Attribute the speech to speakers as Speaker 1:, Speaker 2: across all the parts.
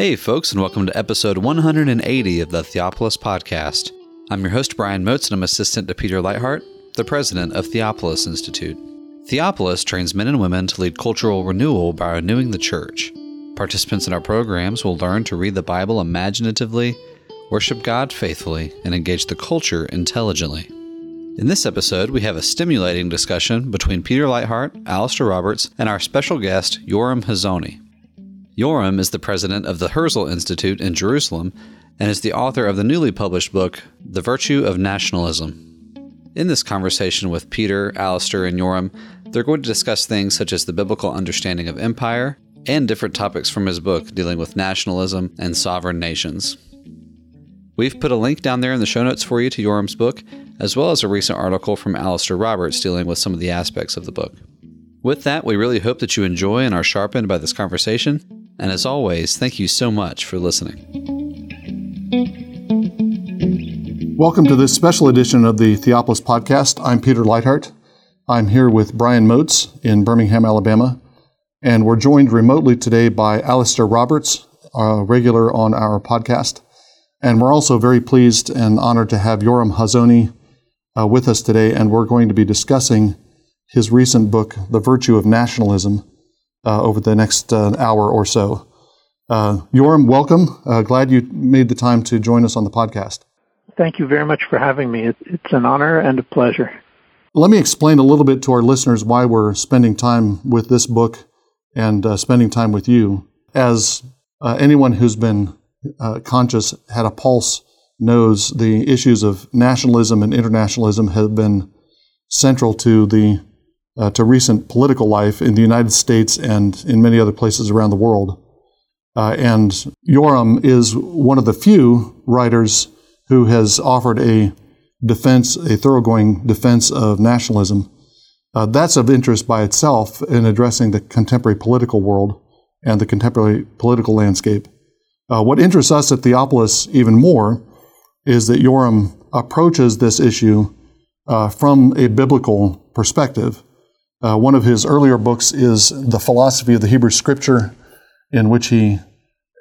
Speaker 1: Hey, folks, and welcome to episode 180 of the Theopolis Podcast. I'm your host, Brian Moats, and I'm assistant to Peter Leithart, the president of Theopolis Institute. Theopolis trains men and women to lead cultural renewal by renewing the church. Participants in our programs will learn to read the Bible imaginatively, worship God faithfully, and engage the culture intelligently. In this episode, we have a stimulating discussion between Peter Leithart, Alistair Roberts, and our special guest, Yoram Hazony. Yoram is the president of the Herzl Institute in Jerusalem and is the author of the newly published book, The Virtue of Nationalism. In this conversation with Peter, Alistair, and Yoram, they're going to discuss things such as the biblical understanding of empire and different topics from his book dealing with nationalism and sovereign nations. We've put a link down there in the show notes for you to Yoram's book, as well as a recent article from Alistair Roberts dealing with some of the aspects of the book. With that, we really hope that you enjoy and are sharpened by this conversation. And as always, thank you so much for listening.
Speaker 2: Welcome to this special edition of the Theopolis Podcast. I'm Peter Leithart. I'm here with Brian Moats in Birmingham, Alabama. And we're joined remotely today by Alistair Roberts, a regular on our podcast. And we're also very pleased and honored to have Yoram Hazony uh, with us today. And we're going to be discussing his recent book, The Virtue of Nationalism, uh, over the next uh, hour or so. Uh, Yoram, welcome. Uh, glad you made the time to join us on the podcast.
Speaker 3: Thank you very much for having me. It's an honor and a pleasure.
Speaker 2: Let me explain a little bit to our listeners why we're spending time with this book and uh, spending time with you. As uh, anyone who's been conscious, had a pulse, knows the issues of nationalism and internationalism have been central to the uh, to recent political life in the United States and in many other places around the world. Uh, and Yoram is one of the few writers who has offered a defense, a thoroughgoing defense of nationalism. Uh, that's of interest by itself in addressing the contemporary political world and the contemporary political landscape. Uh, what interests us at Theopolis even more is that Yoram approaches this issue uh, from a biblical perspective. Uh, one of his earlier books is The Philosophy of the Hebrew Scripture, in which he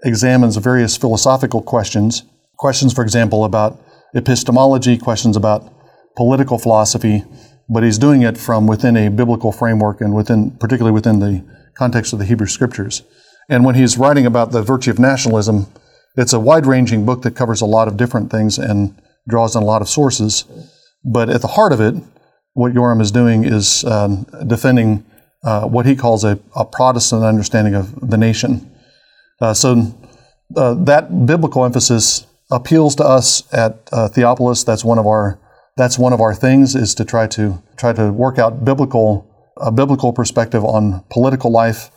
Speaker 2: examines various philosophical questions. Questions, for example, about epistemology, questions about political philosophy, but he's doing it from within a biblical framework and within, particularly within the context of the Hebrew Scriptures. And when he's writing about the virtue of nationalism, it's a wide ranging book that covers a lot of different things and draws on a lot of sources. But at the heart of it, what Yoram is doing is um, defending uh, what he calls a, a, Protestant understanding of the nation. Uh, so uh, that biblical emphasis appeals to us at uh, Theopolis. That's one of our that's one of our things is to try to try to work out biblical a biblical perspective on political life.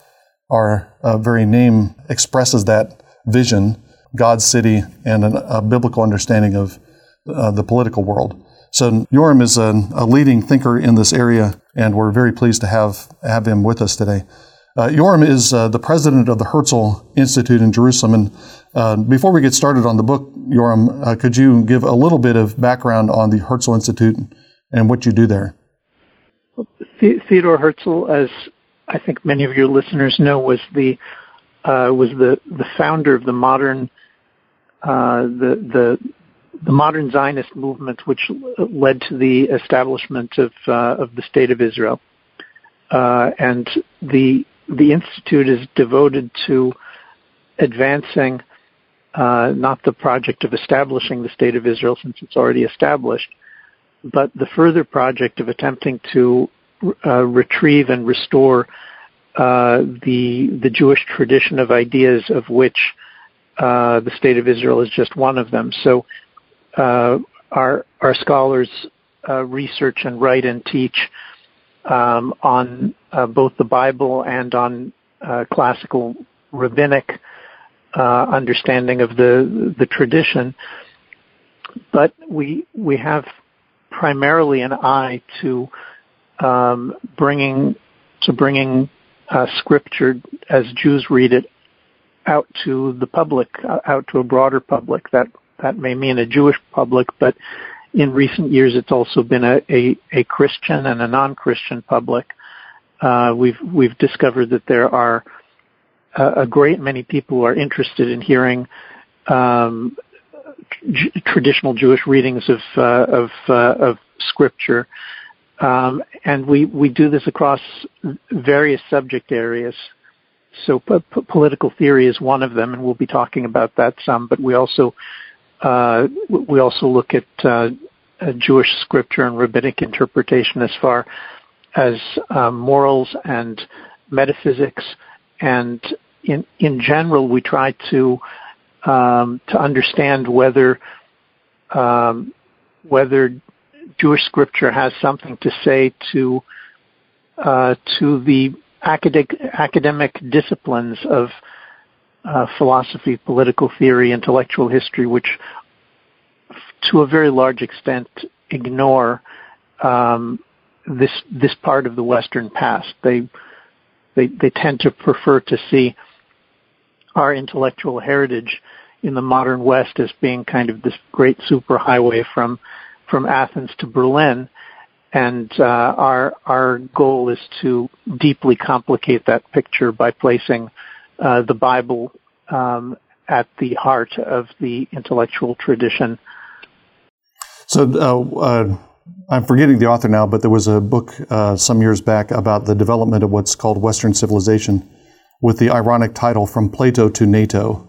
Speaker 2: Our uh, very name expresses that vision, God's city, and an, a biblical understanding of uh, the political world. So Yoram is a, a, leading thinker in this area, and we're very pleased to have, have him with us today. Uh, Yoram is uh, the president of the Herzl Institute in Jerusalem. And uh, before we get started on the book, Yoram, uh, could you give a little bit of background on the Herzl Institute and what you do there?
Speaker 3: Theodore Herzl, as I think many of your listeners know, was the uh, was the, the founder of the modern uh, the the the modern Zionist movement, which led to the establishment of uh, of the state of Israel, uh, and the the institute is devoted to advancing uh, not the project of establishing the state of Israel since it's already established, but the further project of attempting to uh, retrieve and restore uh, the the Jewish tradition of ideas of which uh, the state of Israel is just one of them. So uh, our our scholars uh, research and write and teach um, on uh, both the Bible and on uh, classical rabbinic uh, understanding of the the tradition, but we we have primarily an eye to um, bringing to bringing scripture as Jews read it out to the public, out to a broader public that that may mean a Jewish public, but in recent years it's also been a, a, a Christian and a non-Christian public. Uh, we've we've discovered that there are a great many people who are interested in hearing um, j- traditional Jewish readings of uh, of, uh, of scripture, um, and we we do this across various subject areas. So p- p- political theory is one of them, and we'll be talking about that some. But we also uh, we also look at uh, Jewish scripture and rabbinic interpretation as far as uh, morals and metaphysics, and in in general, we try to um, to understand whether um, whether Jewish scripture has something to say to uh, to the academic academic disciplines of uh, philosophy, political theory, intellectual history, which to a very large extent ignore um, this this part of the Western past. They they they tend to prefer to see our intellectual heritage in the modern West as being kind of this great superhighway from from Athens to Berlin, and uh, our our goal is to deeply complicate that picture by placing uh, the Bible um, at the heart of the intellectual tradition.
Speaker 2: So. Uh, uh I'm forgetting the author now, but there was a book uh, some years back about the development of what's called Western civilization, with the ironic title "From Plato to NATO."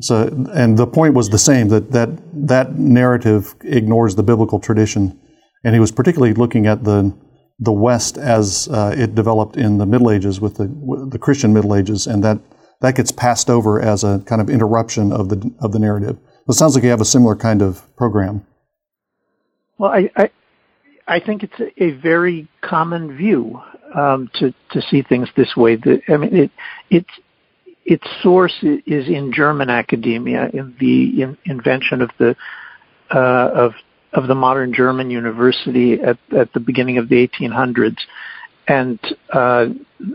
Speaker 2: So, and the point was the same that that that narrative ignores the biblical tradition, and he was particularly looking at the the West as uh, it developed in the Middle Ages with the with the Christian Middle Ages, and that that gets passed over as a kind of interruption of the of the narrative. It sounds like you have a similar kind of program.
Speaker 3: Well, I, I, I think it's a, a very common view um, to to see things this way. The, I mean, it its its source is in German academia, in the in, invention of the uh, of of the modern German university at at the beginning of the 1800s, and uh,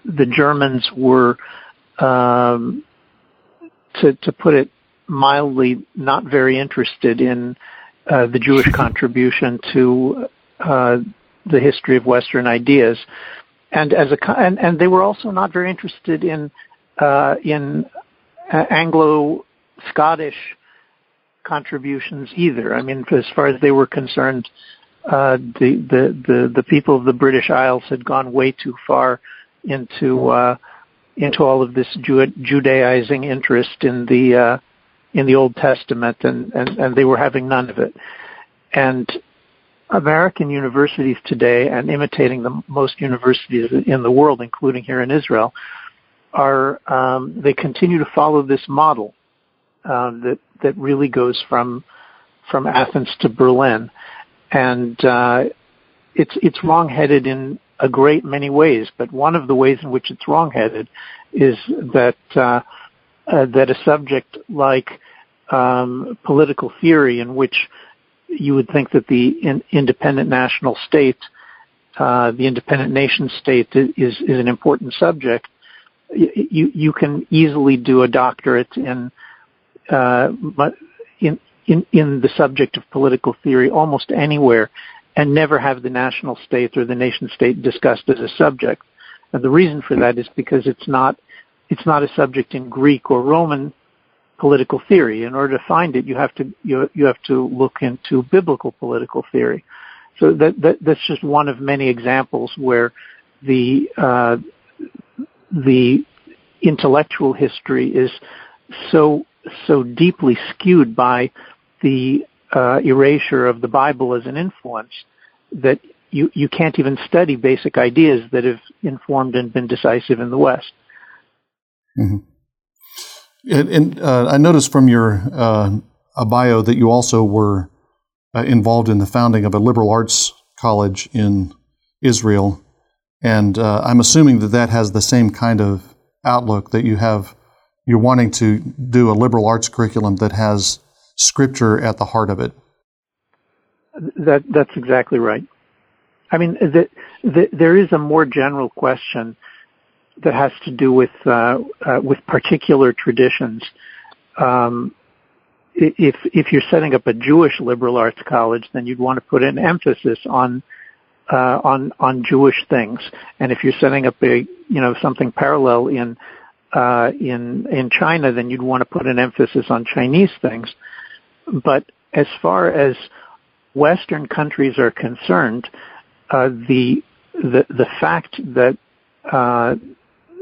Speaker 3: the Germans were, um, to to put it mildly, not very interested in uh, the Jewish contribution to uh, the history of Western ideas, and as a and, and they were also not very interested in uh, in uh, Anglo-Scottish contributions either. I mean, as far as they were concerned, uh, the, the the the people of the British Isles had gone way too far into uh, into all of this Judaizing interest in the uh, in the Old Testament, and, and, and they were having none of it. And American universities today, and imitating the most universities in the world, including here in Israel, are um, they continue to follow this model uh, that that really goes from from Athens to Berlin, and uh, it's it's wrongheaded in a great many ways. But one of the ways in which it's wrongheaded is that uh, uh, that a subject like um, political theory, in which you would think that the in, independent national state, uh, the independent nation state, is is an important subject. You you can easily do a doctorate in uh, in in in the subject of political theory almost anywhere, and never have the national state or the nation state discussed as a subject. And the reason for that is because it's not it's not a subject in Greek or Roman political theory. In order to find it, you have to you, you have to look into biblical political theory. So that, that that's just one of many examples where the uh, the intellectual history is so so deeply skewed by the uh, erasure of the Bible as an influence that you you can't even study basic ideas that have informed and been decisive in the West.
Speaker 2: Mm-hmm. And, and uh, I noticed from your uh, bio that you also were uh, involved in the founding of a liberal arts college in Israel, and uh, I'm assuming that that has the same kind of outlook that you have. You're wanting to do a liberal arts curriculum that has scripture at the heart of it.
Speaker 3: That that's exactly right. I mean, the, the, there is a more general question that has to do with uh, uh, with particular traditions. Um, if if you're setting up a Jewish liberal arts college, then you'd want to put an emphasis on uh, on on Jewish things. And if you're setting up a you know something parallel in uh, in in China, then you'd want to put an emphasis on Chinese things. But as far as Western countries are concerned, uh, the the the fact that uh,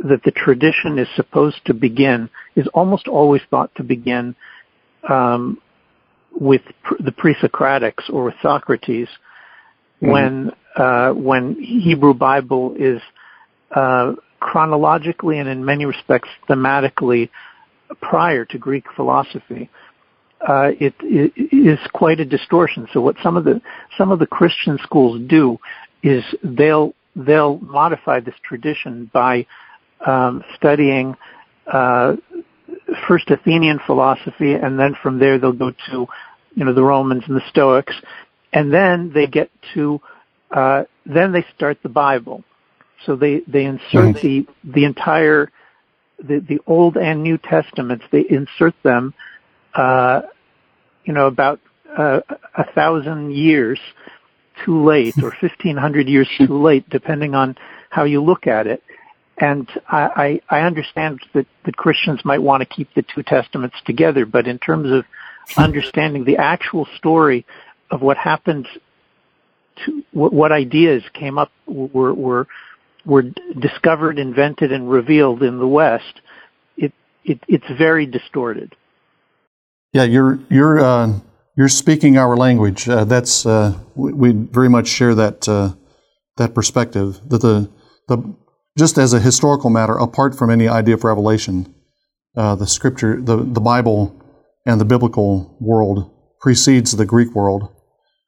Speaker 3: that the tradition is supposed to begin is almost always thought to begin um, with pr- the pre-Socratics or with Socrates, mm-hmm. when uh, when Hebrew Bible is uh, chronologically and in many respects thematically prior to Greek philosophy. Uh, it, it is quite a distortion. So what some of the some of the Christian schools do is they'll they'll modify this tradition by um, studying uh, first Athenian philosophy, and then from there they'll go to you know the Romans and the Stoics, and then they get to uh, then they start the Bible. So they they insert mm-hmm. the the entire the the Old and New Testaments. They insert them, uh, you know, about uh, a thousand years too late or fifteen hundred years too late, depending on how you look at it. And I, I, I understand that, that Christians might want to keep the two testaments together, but in terms of understanding the actual story of what happened to what, what ideas came up were, were were discovered, invented, and revealed in the West, it, it it's very distorted.
Speaker 2: Yeah, you're you're uh, you're speaking our language. Uh, that's uh, we, we, very much share that uh, that perspective. That the the just as a historical matter, apart from any idea of revelation, uh, the scripture, the the Bible, and the biblical world precedes the Greek world.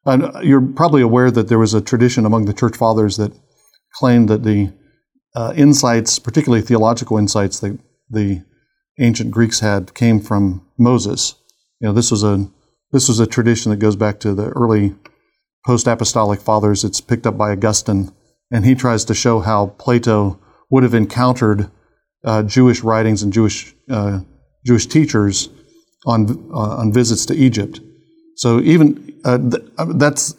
Speaker 2: And you're probably aware that there was a tradition among the church fathers that claimed that the uh, insights, particularly theological insights that the ancient Greeks had, came from Moses. You know, this was a this was a tradition that goes back to the early post-apostolic fathers. It's picked up by Augustine, and he tries to show how Plato would have encountered uh, Jewish writings and Jewish uh, Jewish teachers on uh, on visits to Egypt. So even uh, th- that's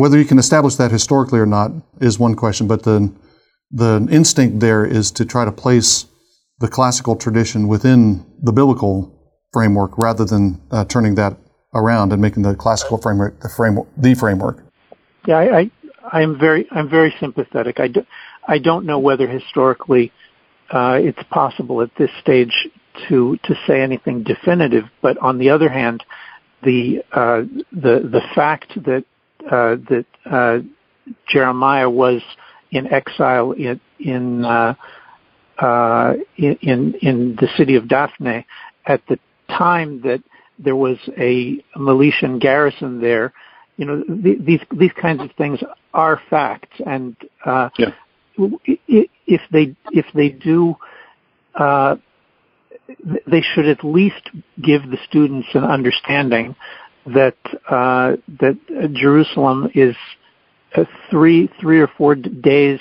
Speaker 2: whether you can establish that historically or not is one question, but the, the instinct there is to try to place the classical tradition within the biblical framework rather than uh, turning that around and making the classical framework the framework. The framework.
Speaker 3: Yeah, I, I, am very, I'm very sympathetic. I, do, I don't know whether historically uh, it's possible at this stage to to say anything definitive, but on the other hand, the uh, the the fact that that uh, Jeremiah was in exile in in, uh, uh, in in the city of Daphne at the time that there was a Meletian garrison there. You know, these these kinds of things are facts, and uh, yeah. if they if they do. Uh, they should at least give the students an understanding that uh, that Jerusalem is a three three or four days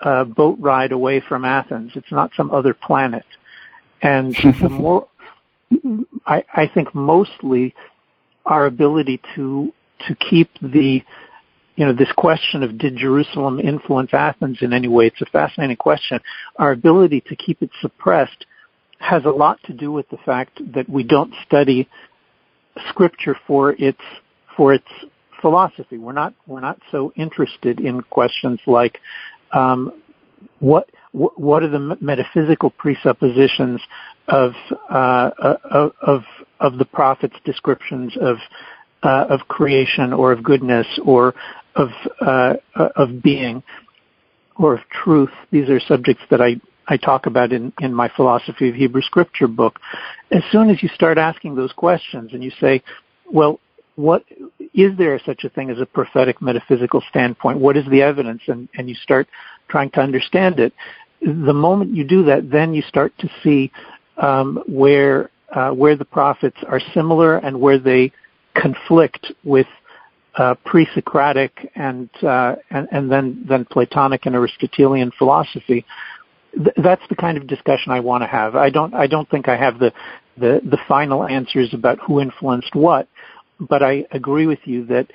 Speaker 3: uh, boat ride away from Athens. It's not some other planet, and the more I, I think mostly our ability to to keep the you know this question of did Jerusalem influence Athens in any way? It's a fascinating question. Our ability to keep it suppressed has a lot to do with the fact that we don't study scripture for its for its philosophy. We're not we're not so interested in questions like um, what what are the metaphysical presuppositions of uh, of of the prophet's descriptions of uh, of creation or of goodness or of uh, of being or of truth. These are subjects that I I talk about in, in my Philosophy of Hebrew Scripture book. As soon as you start asking those questions and you say, well, what is there such a thing as a prophetic metaphysical standpoint? What is the evidence? And, and you start trying to understand it. The moment you do that, then you start to see um, where uh, where the prophets are similar and where they conflict with uh, pre-Socratic and, uh, and and then then Platonic and Aristotelian philosophy th- that's the kind of discussion I want to have. I don't I don't think I have the the the final answers about who influenced what, but I agree with you that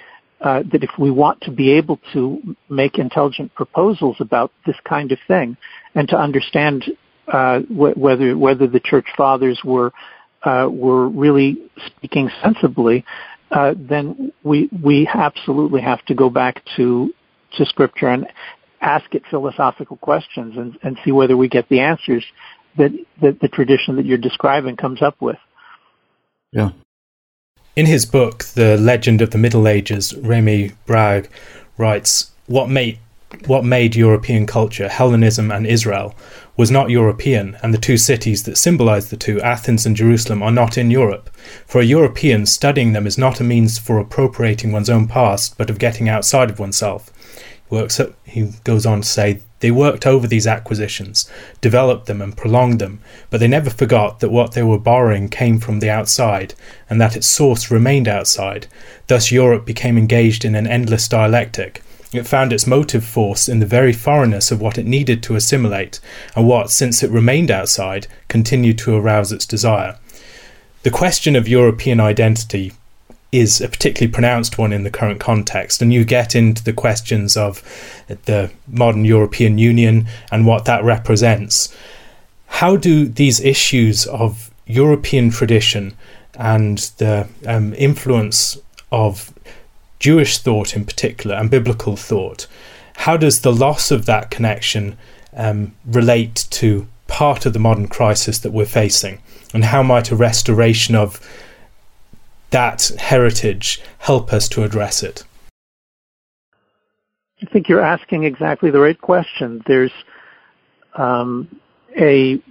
Speaker 3: uh, that if we want to be able to make intelligent proposals about this kind of thing and to understand uh, wh- whether whether the church fathers were uh, were really speaking sensibly, uh, then we we absolutely have to go back to to scripture and ask it philosophical questions and, and see whether we get the answers that, that the tradition that you're describing comes up with.
Speaker 2: Yeah.
Speaker 4: In his book, The Legend of the Middle Ages, Remy Brague writes, What made what made European culture, Hellenism and Israel, was not European, and the two cities that symbolize the two, Athens and Jerusalem, are not in Europe. For a European, studying them is not a means for appropriating one's own past, but of getting outside of oneself. Works up, he goes on to say, they worked over these acquisitions, developed them and prolonged them, but they never forgot that what they were borrowing came from the outside, and that its source remained outside. Thus Europe became engaged in an endless dialectic, it found its motive force in the very foreignness of what it needed to assimilate, and what, since it remained outside, continued to arouse its desire. The question of European identity is a particularly pronounced one in the current context, and you get into the questions of the modern European Union and what that represents. How do these issues of European tradition and the um, influence of Jewish thought in particular and biblical thought, how does the loss of that connection um, relate to part of the modern crisis that we're facing? And how might a restoration of that heritage help us to address it?
Speaker 3: I think you're asking exactly the right question. There's um, a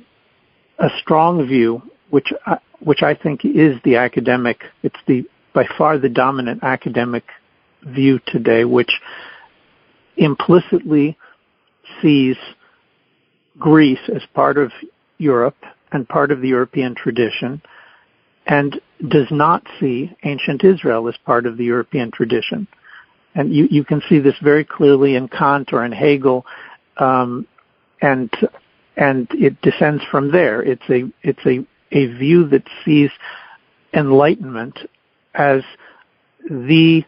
Speaker 3: a strong view, which I, which I think is the academic. It's the by far the dominant academic view today, which implicitly sees Greece as part of Europe and part of the European tradition and does not see ancient Israel as part of the European tradition. And you, you can see this very clearly in Kant or in Hegel, um, and and it descends from there. It's a it's a a view that sees enlightenment as the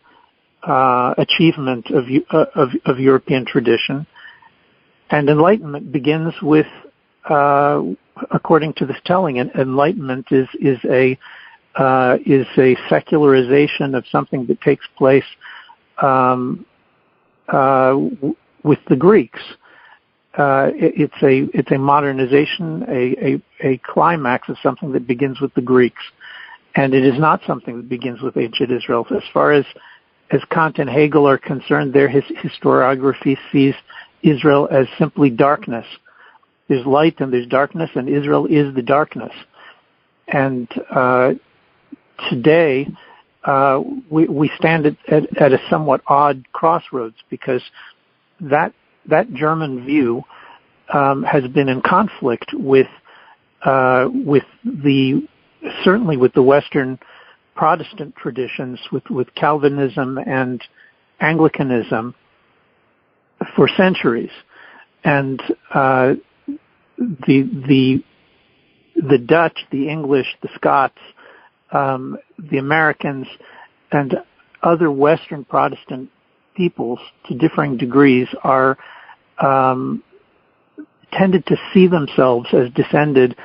Speaker 3: uh, achievement of, uh, of, of European tradition, and enlightenment begins with, uh, according to this telling, enlightenment is is a uh, is a secularization of something that takes place um, uh, w- with the Greeks. Uh, it, it's a it's a modernization, a, a, a climax of something that begins with the Greeks, and it is not something that begins with ancient Israel. As far as as Kant and Hegel are concerned, their his, historiography sees Israel as simply darkness. There's light and there's darkness, and Israel is the darkness. And uh, today, uh, we, we stand at, at, at, a somewhat odd crossroads because that that German view um, has been in conflict with uh, with the certainly with the Western Protestant traditions, with with Calvinism and Anglicanism for centuries, and uh, the the the Dutch, the English, the Scots um, the Americans and other Western Protestant peoples to differing degrees are um, tended to see themselves as descended,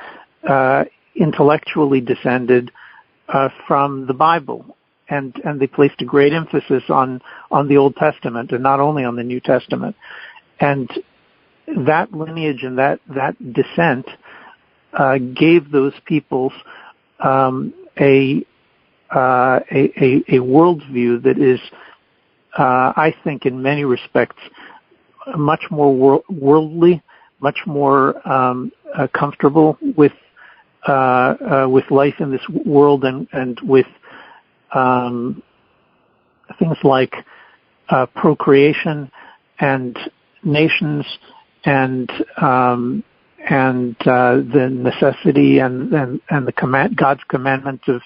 Speaker 3: uh, intellectually descended uh, from the Bible, and and they placed a great emphasis on on the Old Testament and not only on the New Testament, and that lineage and that that descent uh, gave those peoples um, a, uh, a, a, a worldview that is, uh, I think, in many respects, much more wor- worldly, much more um, uh, comfortable with uh, uh, with life in this world and and with um, things like uh, procreation and nations and um, and uh, the necessity and, and, and the command, God's commandment of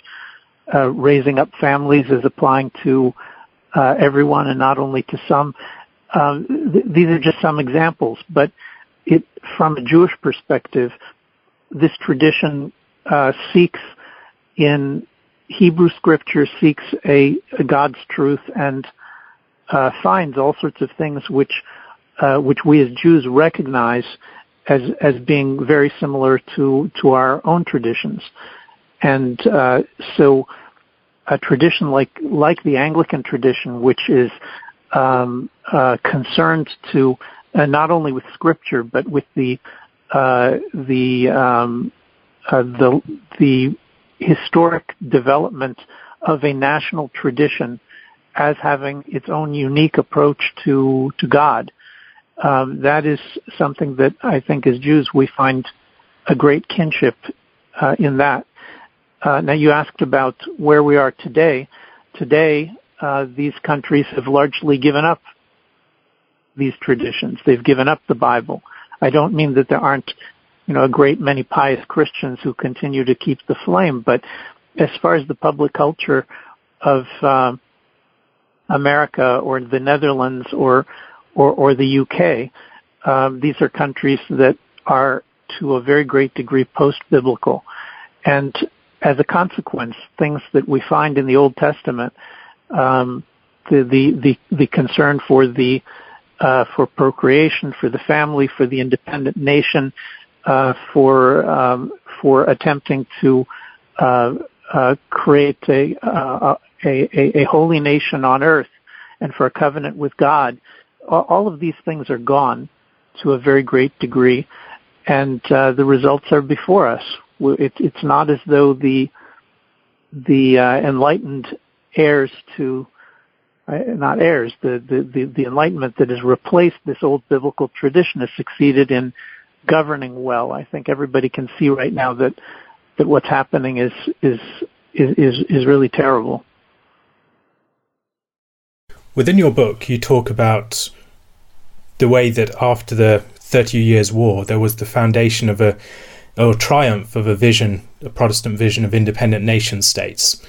Speaker 3: uh, raising up families is applying to uh, everyone and not only to some. Um, th- these are just some examples, but it, from a Jewish perspective, this tradition uh, seeks in Hebrew scripture seeks a, a God's truth and uh, finds all sorts of things which uh, which we as Jews recognize as as being very similar to to our own traditions, and uh, so a tradition like like the Anglican tradition, which is um, uh, concerned to uh, not only with Scripture but with the uh, the um, uh, the the historic development of a national tradition as having its own unique approach to to God. Um, that is something that I think as Jews we find a great kinship uh, in that. Uh, now you asked about where we are today. Today, uh, these countries have largely given up these traditions. They've given up the Bible. I don't mean that there aren't, you know, a great many pious Christians who continue to keep the flame, but as far as the public culture of uh, America or the Netherlands or or, or the UK, um, these are countries that are to a very great degree post-biblical, and as a consequence, things that we find in the Old Testament, um, the, the the the concern for the uh, for procreation, for the family, for the independent nation, uh, for um, for attempting to uh, uh create a, uh, a, a holy nation on earth, and for a covenant with God. All of these things are gone to a very great degree, and uh, the results are before us. It, it's not as though the the enlightened heirs to not heirs, the, the, the, the enlightenment that has replaced this old biblical tradition has succeeded in governing well. I think everybody can see right now that that what's happening is is is is really terrible.
Speaker 4: Within your book, you talk about the way that after the Thirty Years' War, there was the foundation of a or triumph of a vision, a Protestant vision of independent nation states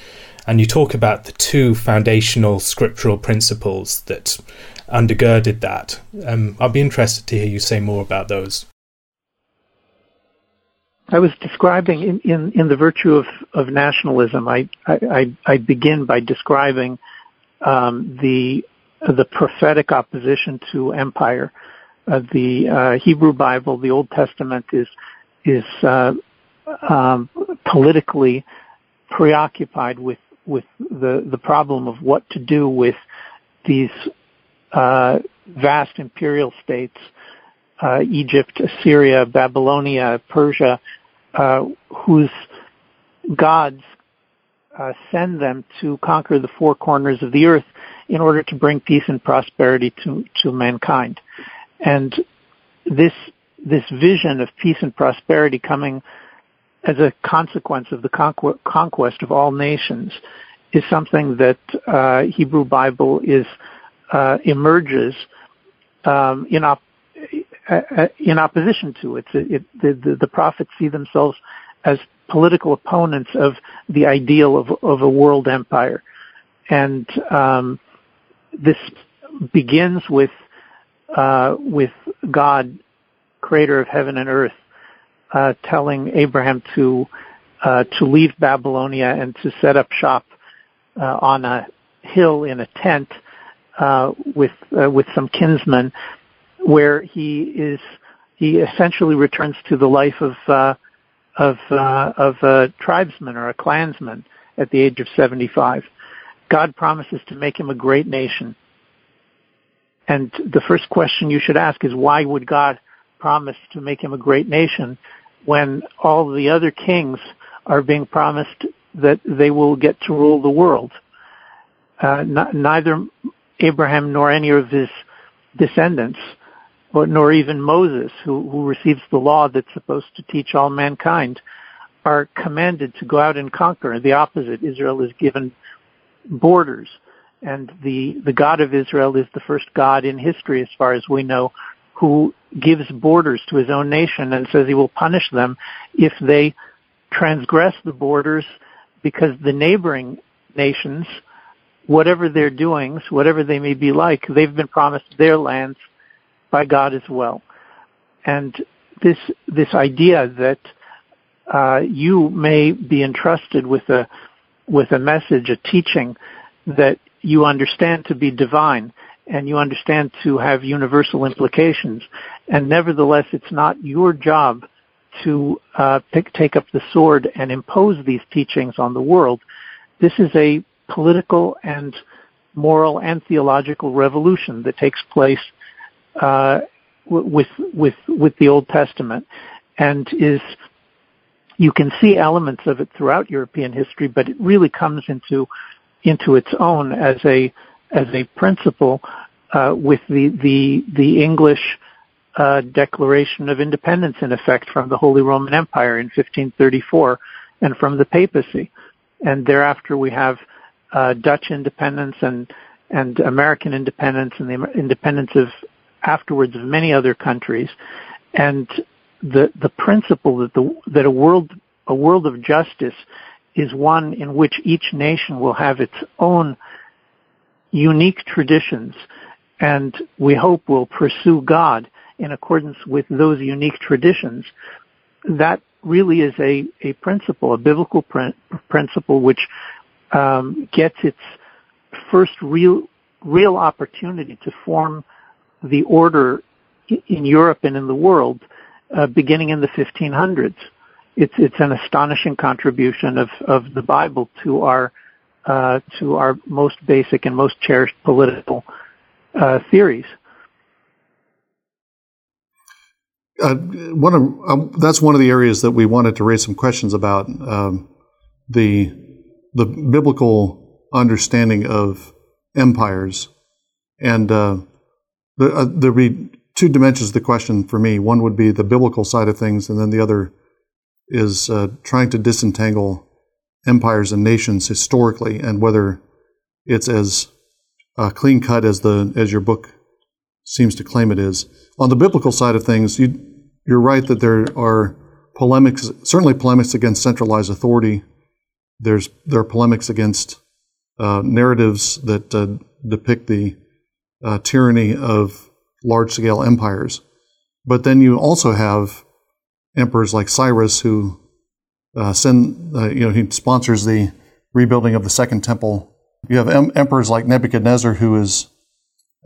Speaker 4: and you talk about the two foundational scriptural principles that undergirded that. Um, I'd be interested to hear you say more about those.
Speaker 3: I was describing in, in, in the virtue of, of nationalism. I, I, I begin by describing um, the the prophetic opposition to empire. Uh, the uh, Hebrew Bible, the Old Testament, is is uh, um, politically preoccupied with with the the problem of what to do with these uh, vast imperial states, uh, Egypt, Assyria, Babylonia, Persia, uh, whose gods send them to conquer the four corners of the earth in order to bring peace and prosperity to to mankind, and this this vision of peace and prosperity coming as a consequence of the conquest of all nations is something that uh, Hebrew Bible is uh, emerges um, in op- uh, in opposition to it. it the, the, the, prophets see themselves as political opponents of the ideal of, of a world empire, and um, this begins with uh, with God, creator of heaven and earth, uh, telling Abraham to uh, to leave Babylonia and to set up shop uh, on a hill in a tent uh, with uh, with some kinsmen, where he is he essentially returns to the life of uh, of uh, of a tribesman or a clansman at the age of 75. God promises to make him a great nation. And the first question you should ask is why would God promise to make him a great nation when all the other kings are being promised that they will get to rule the world. Uh, not, neither Abraham nor any of his descendants, or, nor even Moses, who, who receives the law that's supposed to teach all mankind, are commanded to go out and conquer. The opposite, Israel is given borders. And the, the God of Israel is the first God in history, as far as we know, who gives borders to his own nation and says he will punish them if they transgress the borders because the neighboring nations, whatever their doings, whatever they may be like, they've been promised their lands by God as well. And this this idea that uh, you may be entrusted with a with a message, a teaching that you understand to be divine, and you understand to have universal implications. And nevertheless, it's not your job to uh, pick, take up the sword and impose these teachings on the world. This is a political and moral and theological revolution that takes place uh, with with with the Old Testament, and is you can see elements of it throughout European history, but it really comes into into its own as a as a principle uh, with the the the English uh, Declaration of Independence in effect from the Holy Roman Empire in 1534 and from the papacy, and thereafter we have uh, Dutch independence and and American independence and the independence of afterwards of many other countries, and the the principle that the that a world a world of justice is one in which each nation will have its own unique traditions and we hope will pursue God in accordance with those unique traditions. That really is a, a principle, a biblical pr- principle which um, gets its first real real opportunity to form the order in Europe and in the world uh, beginning in the 1500s. It's it's an astonishing contribution of, of the Bible to our uh, to our most basic and most cherished political uh, theories.
Speaker 2: Uh, one of um, that's one of the areas that we wanted to raise some questions about um, the the biblical understanding of empires, and uh, there, uh, there'd be two dimensions to the question for me. One would be the biblical side of things, and then the other is uh, trying to disentangle empires and nations historically, and whether it's as uh, clean cut as the as your book seems to claim it is. On the biblical side of things, you you're right that there are polemics, certainly polemics against centralized authority. There's there are polemics against uh, narratives that uh, depict the uh, tyranny of large scale empires. But then you also have emperors like Cyrus who uh, send, uh, you know, he sponsors the rebuilding of the Second Temple. You have em- emperors like Nebuchadnezzar who is,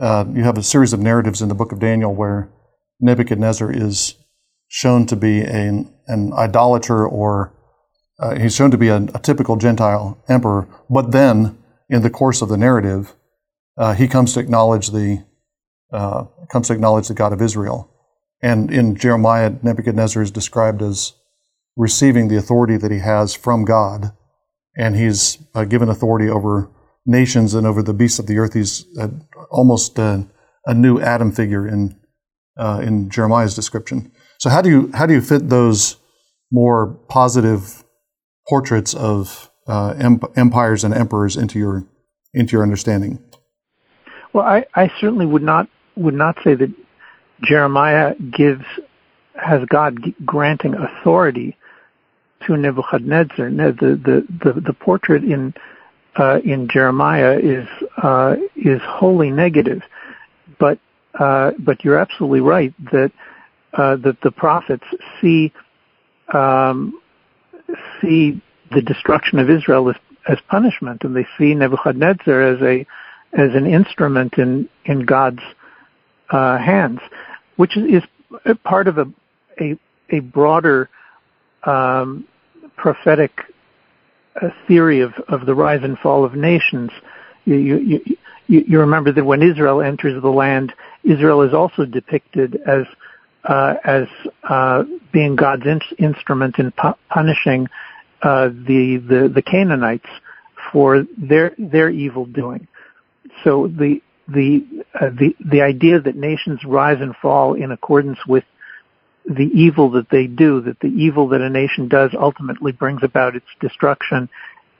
Speaker 2: uh, you have a series of narratives in the book of Daniel where Nebuchadnezzar is shown to be an, an idolater or uh, he's shown to be a, a, typical Gentile emperor. But then in the course of the narrative, uh, he comes to acknowledge the uh, comes to acknowledge the God of Israel. And in Jeremiah, Nebuchadnezzar is described as receiving the authority that he has from God, and he's uh, given authority over nations and over the beasts of the earth. He's uh, almost a, new Adam figure in uh, in Jeremiah's description. So how do you how do you fit those more positive portraits of uh, empires and emperors into your into your understanding?
Speaker 3: Well, I, I certainly would not would not say that Jeremiah gives has God granting authority to Nebuchadnezzar. The the the, the portrait in uh, in Jeremiah is uh, is wholly negative, but uh, but you're absolutely right that uh, that the prophets see um, see the destruction of Israel as, as punishment, and they see Nebuchadnezzar as a as an instrument in in God's uh, hands, which is, part of a a, a broader um, prophetic uh, theory of, of the rise and fall of nations. You, you, you, you remember that when Israel enters the land, Israel is also depicted as uh, as uh, being God's in- instrument in pu- punishing uh, the, the the Canaanites for their their evil doing. So the the uh, the the idea that nations rise and fall in accordance with the evil that they do, that the evil that a nation does ultimately brings about its destruction,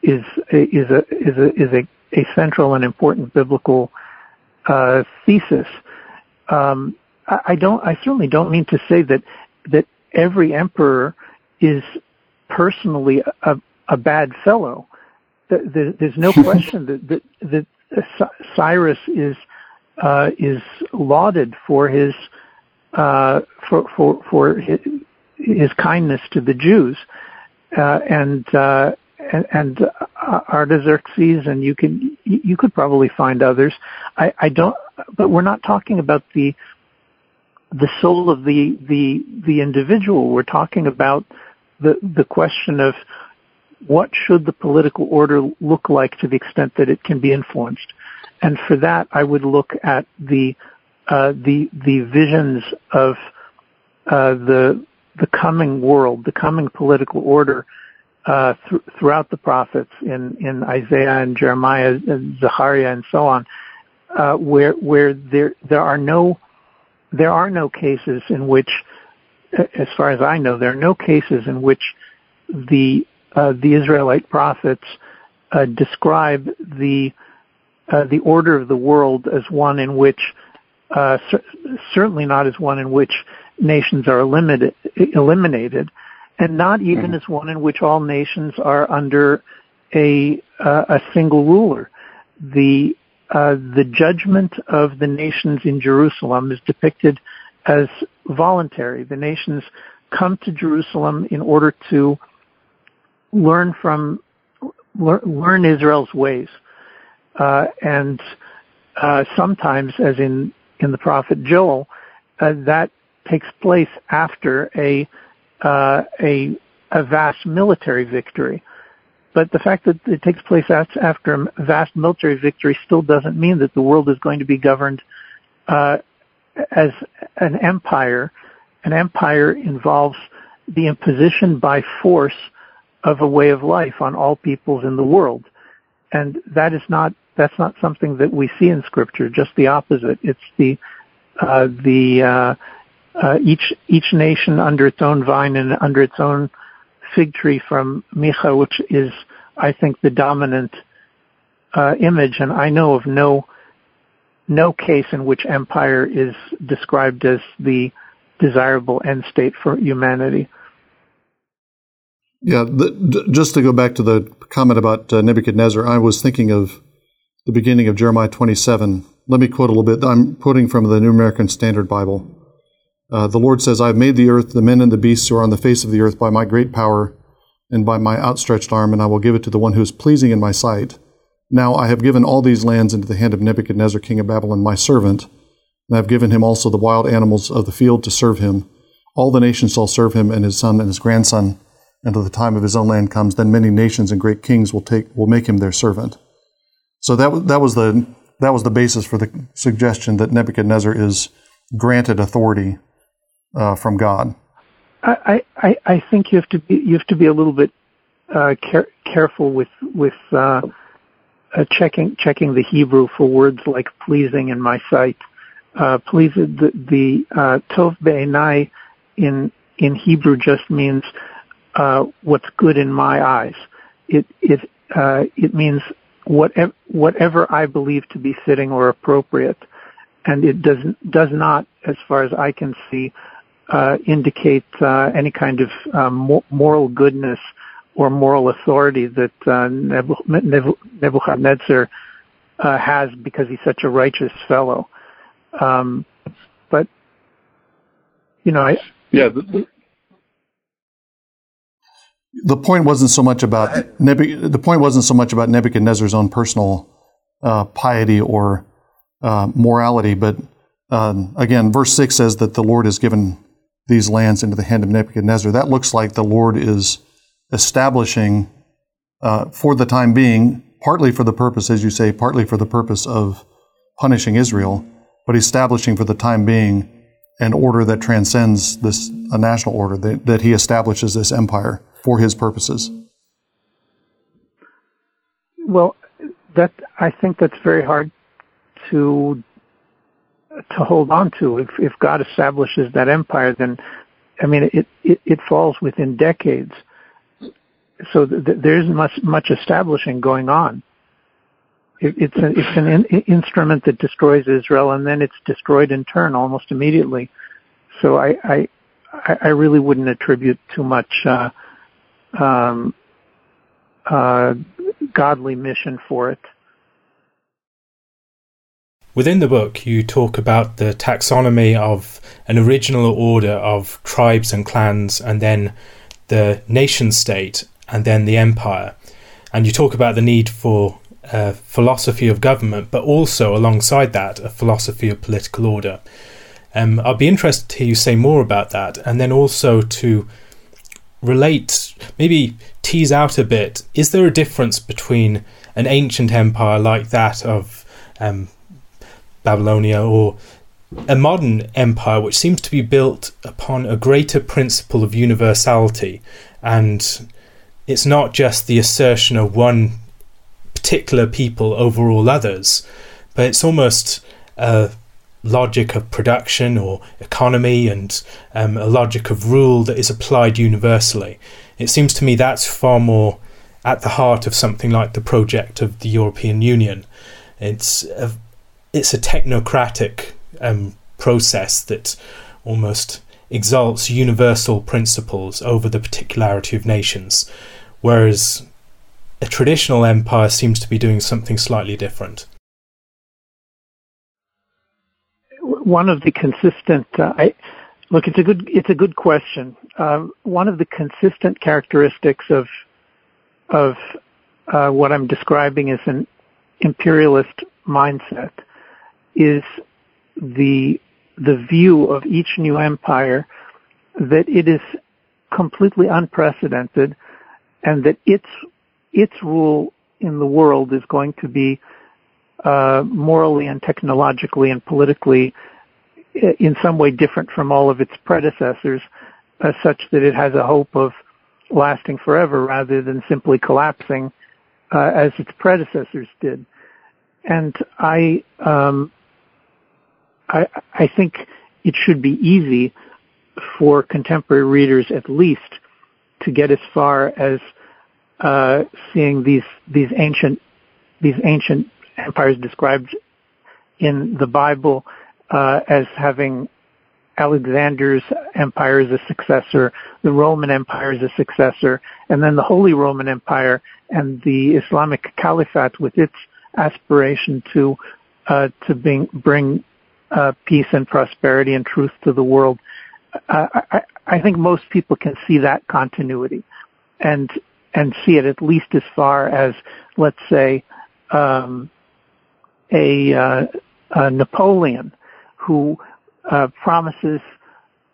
Speaker 3: is is a is a is a, a central and important biblical uh, thesis. Um, I, I don't. I certainly don't mean to say that that every emperor is personally a, a bad fellow. There's no question that, that, that Cyrus is uh, is lauded for his uh, for for for his, kindness to the Jews, uh, and, uh, and and Artaxerxes, and you can you could probably find others. I, I don't, but we're not talking about the the soul of the the the individual. We're talking about the the question of what should the political order look like to the extent that it can be influenced. And for that, I would look at the uh, the the visions of uh, the the coming world, the coming political order uh, th- throughout the prophets in in Isaiah and Jeremiah and Zechariah and so on, uh, where where there there are no there are no cases in which, as far as I know, there are no cases in which the the Israelite prophets uh, describe the uh, the order of the world as one in which, uh, certainly not as one in which nations are eliminated, eliminated, and not even mm-hmm. as one in which all nations are under a uh, a single ruler. The uh, the judgment of the nations in Jerusalem is depicted as voluntary. The nations come to Jerusalem in order to learn from learn Israel's ways, uh, and uh, sometimes, as in in the prophet Joel, uh, that takes place after a uh, a a vast military victory. But the fact that it takes place after a vast military victory still doesn't mean that the world is going to be governed uh, as an empire. An empire involves the imposition by force of a way of life on all peoples in the world. And that is not, that's not something that we see in scripture, just the opposite. It's the, uh, the, uh, uh, each, each nation under its own vine and under its own fig tree from Micah, which is, I think, the dominant, uh, image. And I know of no, no case in which empire is described as the desirable end state for humanity.
Speaker 2: Yeah, the, just to go back to the comment about uh, Nebuchadnezzar, I was thinking of the beginning of Jeremiah 27. Let me quote a little bit. I'm quoting from the New American Standard Bible. Uh, the Lord says, I have made the earth, the men and the beasts who are on the face of the earth by my great power and by my outstretched arm, and I will give it to the one who is pleasing in my sight. Now I have given all these lands into the hand of Nebuchadnezzar, king of Babylon, my servant, and I have given him also the wild animals of the field to serve him. All the nations shall serve him, and his son and his grandson until the time of his own land comes, then many nations and great kings will take will make him their servant. So that that was the that was the basis for the suggestion that Nebuchadnezzar is granted authority uh, from God.
Speaker 3: I, I I think you have to be you have to be a little bit uh, care, careful with with uh, uh checking checking the Hebrew for words like pleasing in my sight. Uh, please the the uh, tov be'enai in in Hebrew just means uh, what's good in my eyes. It it uh, it means whatever whatever I believe to be fitting or appropriate, and it does does not, as far as I can see, uh, indicate uh, any kind of um, moral goodness or moral authority that uh, Nebuchadnezzar uh, has because he's such a righteous fellow. Um, but you know, I
Speaker 2: yeah. The, the point wasn't so much about the point wasn't so much about Nebuchadnezzar's own personal uh, piety or uh, morality, but um, again, verse six says that the Lord has given these lands into the hand of Nebuchadnezzar. That looks like the Lord is establishing, uh, for the time being, partly for the purpose, as you say, partly for the purpose of punishing Israel, but establishing for the time being an order that transcends this a national order that, that he establishes this empire for his purposes?
Speaker 3: Well, that I think that's very hard to to hold on to. If if God establishes that empire, then I mean it it, it falls within decades. So th- there isn't much much establishing going on. It, it's a, it's an in, instrument that destroys Israel, and then it's destroyed in turn almost immediately. So I I, I really wouldn't attribute too much. Uh, um, uh, godly mission for it.
Speaker 4: Within the book, you talk about the taxonomy of an original order of tribes and clans, and then the nation state, and then the empire. And you talk about the need for a philosophy of government, but also alongside that, a philosophy of political order. Um, I'd be interested to hear you say more about that, and then also to relate, maybe tease out a bit. Is there a difference between an ancient empire like that of um, Babylonia or a modern empire which seems to be built upon a greater principle of universality and it's not just the assertion of one particular people over all others, but it's almost a logic of production or economy and um, a logic of rule that is applied universally. It seems to me that's far more at the heart of something like the project of the European Union. It's a, it's a technocratic um, process that almost exalts universal principles over the particularity of nations, whereas a traditional empire seems to be doing something slightly different.
Speaker 3: One of the consistent, uh, I, look, it's a good, it's a good question. Uh, one of the consistent characteristics of of uh, what I'm describing as an imperialist mindset is the the view of each new empire that it is completely unprecedented and that its its rule in the world is going to be uh, morally and technologically and politically in some way different from all of its predecessors, uh, such that it has a hope of lasting forever rather than simply collapsing uh, as its predecessors did. And I um, I, I think it should be easy for contemporary readers at least to get as far as uh, seeing these these ancient these ancient empires described in the Bible uh, as having Alexander's empire as a successor, the Roman Empire as a successor, and then the Holy Roman Empire and the Islamic Caliphate with its aspiration to uh, to bring, bring uh, peace and prosperity and truth to the world. Uh, I, I think most people can see that continuity and and see it at least as far as, let's say, um, a, uh, a, Napoleon who uh, promises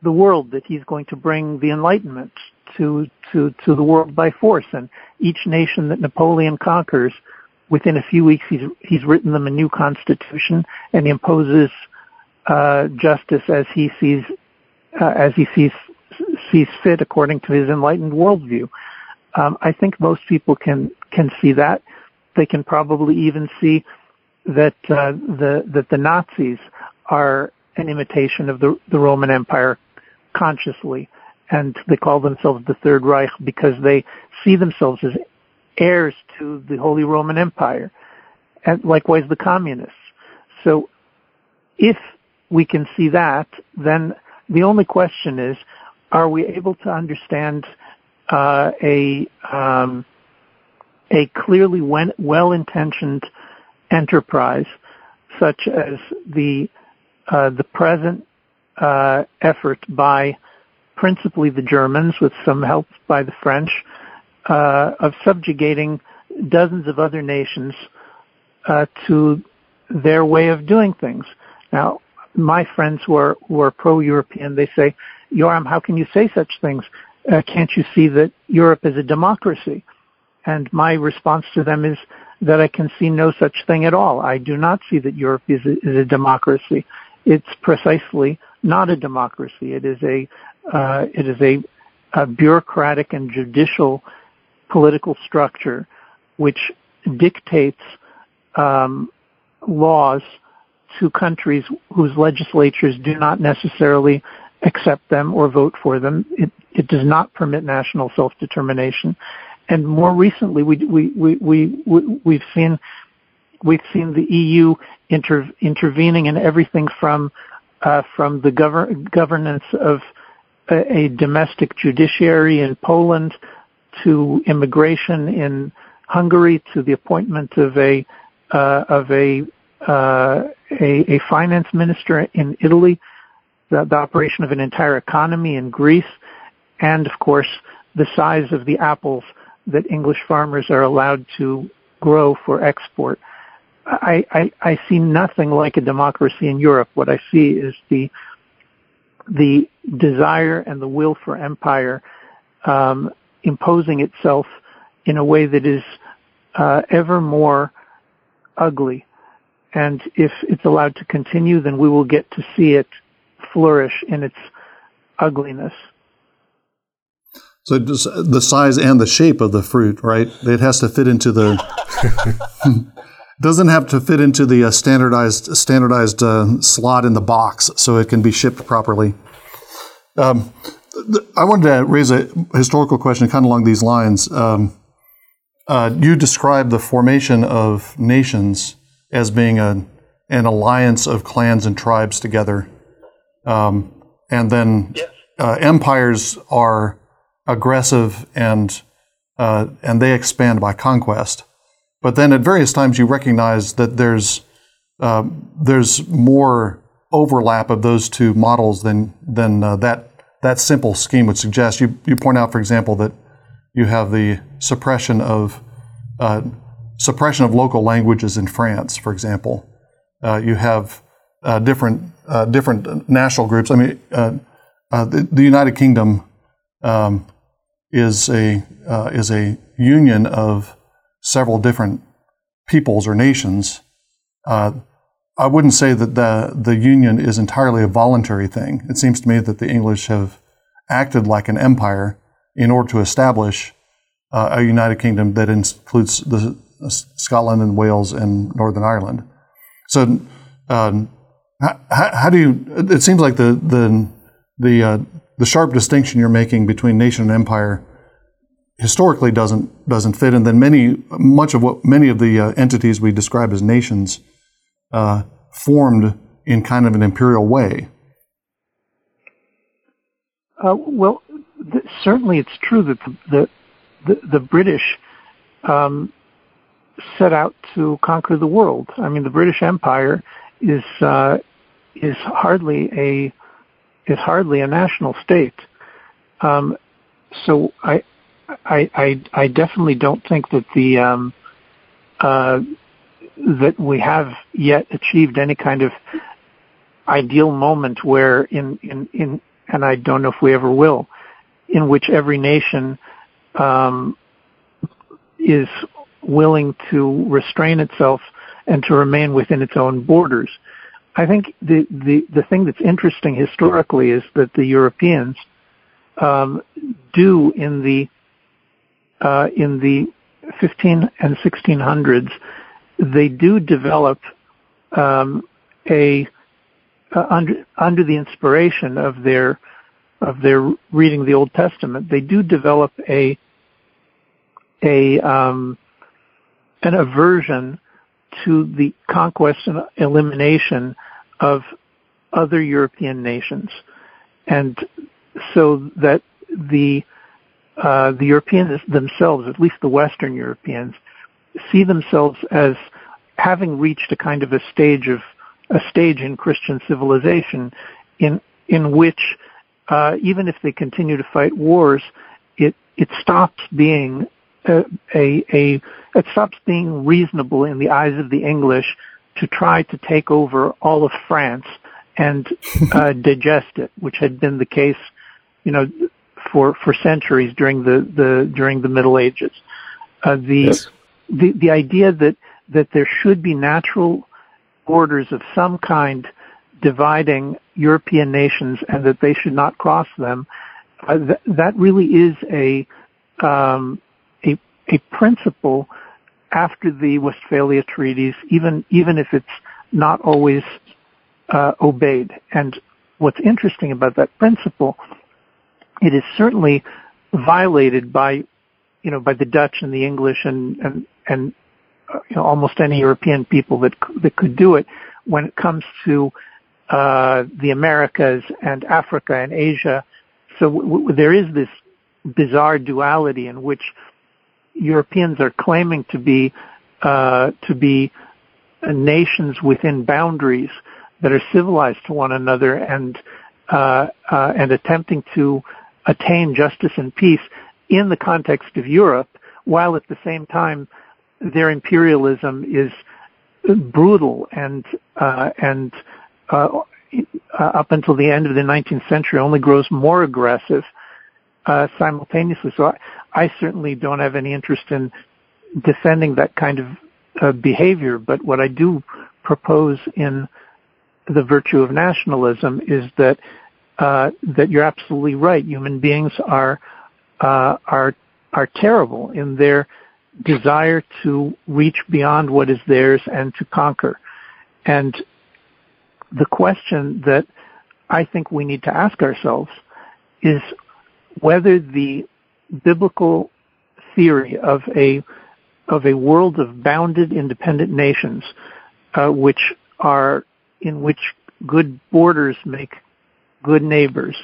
Speaker 3: the world that he's going to bring the Enlightenment to to to the world by force, and each nation that Napoleon conquers, within a few weeks, he's he's written them a new constitution and imposes uh, justice as he sees uh, as he sees sees fit according to his enlightened worldview. Um, I think most people can can see that. They can probably even see that uh, the that the Nazis are an imitation of the the Roman Empire consciously, and they call themselves the Third Reich because they see themselves as heirs to the Holy Roman Empire, and likewise the communists. So, if we can see that, then the only question is, are we able to understand uh, a um, a clearly well-intentioned enterprise, such as the the present uh, effort by principally the Germans, with some help by the French, uh, of subjugating dozens of other nations uh, to their way of doing things. Now, my friends who are pro-European, they say, Yoram, how can you say such things? Uh, can't you see that Europe is a democracy? And my response to them is that I can see no such thing at all. I do not see that Europe is a, is a democracy. It's precisely not a democracy. It is a uh, it is a, a bureaucratic and judicial political structure which dictates um, laws to countries whose legislatures do not necessarily accept them or vote for them. It, it does not permit national self-determination. And more recently, we, we, we, we, we, have seen, we've seen the EU inter, intervening in everything from, uh, from the govern, governance of a, a domestic judiciary in Poland to immigration in Hungary to the appointment of a, uh, of a uh, a, a, finance minister in Italy, the, the, operation of an entire economy in Greece, and of course the size of the apples that English farmers are allowed to grow for export. I, I, I see nothing like a democracy in Europe. What I see is the the desire and the will for empire um, imposing itself in a way that is uh, ever more ugly. And if it's allowed to continue, then we will get to see it flourish in its ugliness.
Speaker 2: So the size and the shape of the fruit, right? It has to fit into the. doesn't have to fit into the uh, standardized standardized uh, slot in the box, so it can be shipped properly. Um, th- I wanted to raise a historical question, kind of along these lines. Um, uh, you describe the formation of nations as being a, an alliance of clans and tribes together, um, and then yes. Uh, empires are aggressive and uh, and they expand by conquest. But then at various times you recognize that there's uh, there's more overlap of those two models than than uh, that that simple scheme would suggest. You you point out, for example, that you have the suppression of uh, suppression of local languages in France, for example. Uh, you have uh, different different national groups. I mean, the, the, United Kingdom um, is a uh, is a union of several different peoples or nations. Uh, I wouldn't say that the the union is entirely a voluntary thing. It seems to me that the English have acted like an empire in order to establish uh, a United Kingdom that includes the, uh, Scotland and Wales and Northern Ireland. So, um, how, how, do you? It seems like the the the uh, the sharp distinction you're making between nation and empire historically doesn't doesn't fit, and then many much of what many of the uh, entities we describe as nations uh, formed in kind of an imperial way.
Speaker 3: Uh, well, th- certainly it's true that the the, the, the British um, set out to conquer the world. I mean, the British Empire is uh, is hardly a is hardly a national state. Um, so I, I, I, I definitely don't think that the um, uh, that we have yet achieved any kind of ideal moment where in, in, in and I don't know if we ever will, in which every nation um, is willing to restrain itself and to remain within its own borders. I think the, the, the thing that's interesting historically is that the Europeans um, do in the uh, in the 15 and 1600s they do develop um, a uh, under under the inspiration of their of their reading the Old Testament they do develop a a um, an aversion to the conquest and elimination of other European nations, and so that the uh, the Europeans themselves, at least the Western Europeans, see themselves as having reached a kind of a stage of a stage in Christian civilization in in which uh, even if they continue to fight wars, it it stops being a, a, a it stops being reasonable in the eyes of the English to try to take over all of France and uh, digest it, which had been the case, you know, for for centuries during the the during the Middle Ages. Uh, the yes. the the idea that that there should be natural borders of some kind dividing European nations and that they should not cross them. Uh, th- that really is a um, a a principle after the Westphalia treaties, even even if it's not always uh, obeyed. And what's interesting about that principle, it is certainly violated by you know by the Dutch and the English and and and uh, you know, almost any European people that that could do it when it comes to uh, the Americas and Africa and Asia. So w- w- there is this bizarre duality in which Europeans are claiming to be uh, to be nations within boundaries that are civilized to one another and uh, uh, and attempting to attain justice and peace in the context of Europe, while at the same time their imperialism is brutal and uh, and uh, up until the end of the 19th century only grows more aggressive uh, simultaneously. So I, I, certainly don't have any interest in defending that kind of uh, behavior. But what I do propose in the virtue of nationalism is that uh, that you're absolutely right. Human beings are uh, are are terrible in their desire to reach beyond what is theirs and to conquer. And the question that I think we need to ask ourselves is whether the biblical theory of a of a world of bounded independent nations, uh, which are in which good borders make good neighbors,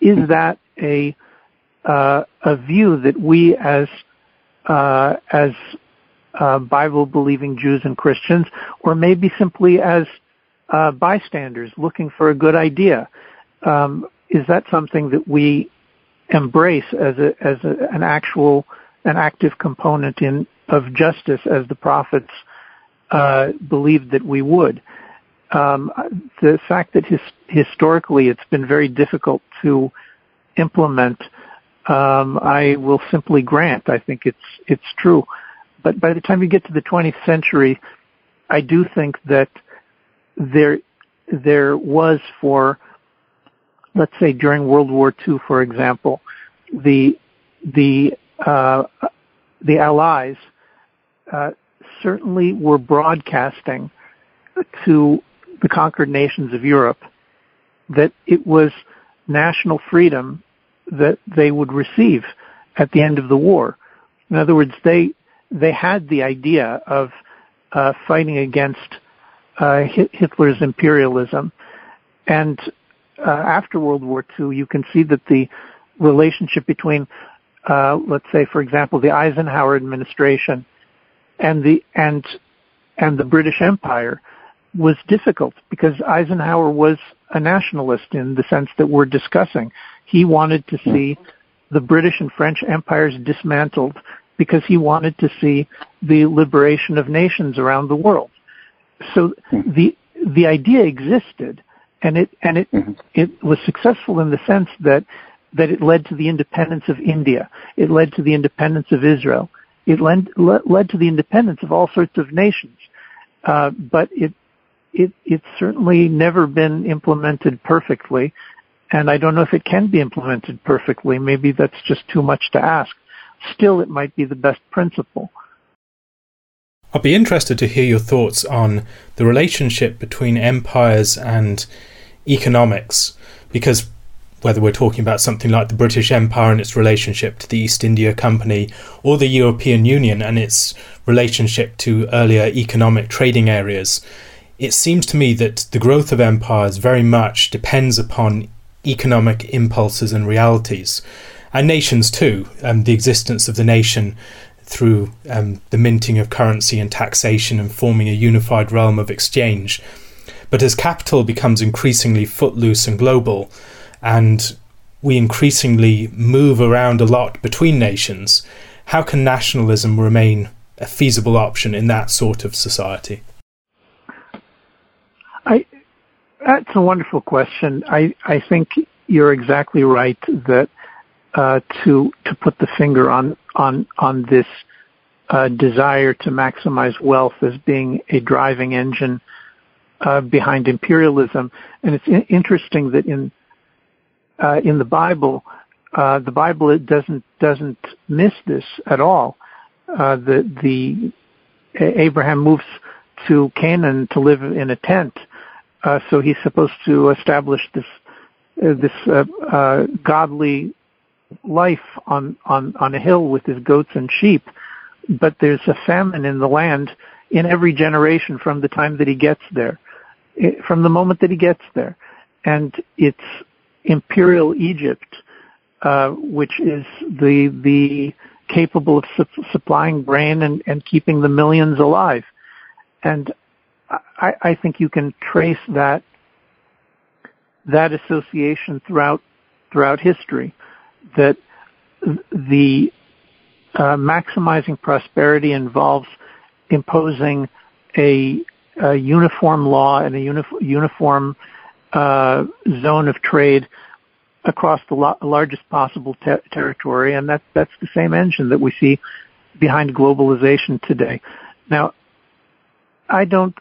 Speaker 3: is that a uh, a view that we as uh, as uh, Bible believing Jews and Christians, or maybe simply as uh, bystanders looking for a good idea. Um, is that something that we embrace as a, as a, an actual, an active component in of justice, as the prophets uh, believed that we would? Um, the fact that his, historically it's been very difficult to implement um, I will simply grant. I think it's it's true. But by the time you get to the 20th century, I do think that there there was for let's say during World War II, for example, the the uh, the Allies uh, certainly were broadcasting to the conquered nations of Europe that it was national freedom that they would receive at the end of the war. In other words, they they had the idea of uh, fighting against uh, Hitler's imperialism, and uh, after World War II, you can see that the relationship between, uh, let's say, for example, the Eisenhower administration and the and and the British Empire was difficult because Eisenhower was a nationalist in the sense that we're discussing. He wanted to see the British and French empires dismantled because he wanted to see the liberation of nations around the world. So the the idea existed, and it and it mm-hmm. it was successful in the sense that that it led to the independence of India. It led to the independence of Israel. It led led to the independence of all sorts of nations. Uh, but it it it's certainly never been implemented perfectly, and I don't know if it can be implemented perfectly. Maybe that's just too much to ask. Still, it might be the best principle.
Speaker 4: I'd be interested to hear your thoughts on the relationship between empires and economics, because whether we're talking about something like the British Empire and its relationship to the East India Company, or the European Union and its relationship to earlier economic trading areas, it seems to me that the growth of empires very much depends upon economic impulses and realities, and nations too. Um, the existence of the nation through um, the minting of currency and taxation and forming a unified realm of exchange. But as capital becomes increasingly footloose and global, and we increasingly move around a lot between nations, how can nationalism remain a feasible option in that sort of society?
Speaker 3: I, that's a wonderful question. I, I think you're exactly right that uh, to to put the finger on on on this uh, desire to maximize wealth as being a driving engine uh, behind imperialism. And it's in- interesting that in uh, in the Bible, uh, the Bible it doesn't doesn't miss this at all. Uh, the the Abraham moves to Canaan to live in a tent uh, so he's supposed to establish this uh, this uh, uh, godly life on on on a hill with his goats and sheep. But there's a famine in the land in every generation from the time that he gets there, it, from the moment that he gets there, and it's imperial Egypt, uh, which is the the capable of su- supplying grain and, and keeping the millions alive. And I, I think you can trace that that association throughout throughout history. That the uh, maximizing prosperity involves imposing a, a uniform law and a uni- uniform uh, zone of trade across the lo- largest possible ter- territory, and that, that's the same engine that we see behind globalization today. Now, I don't.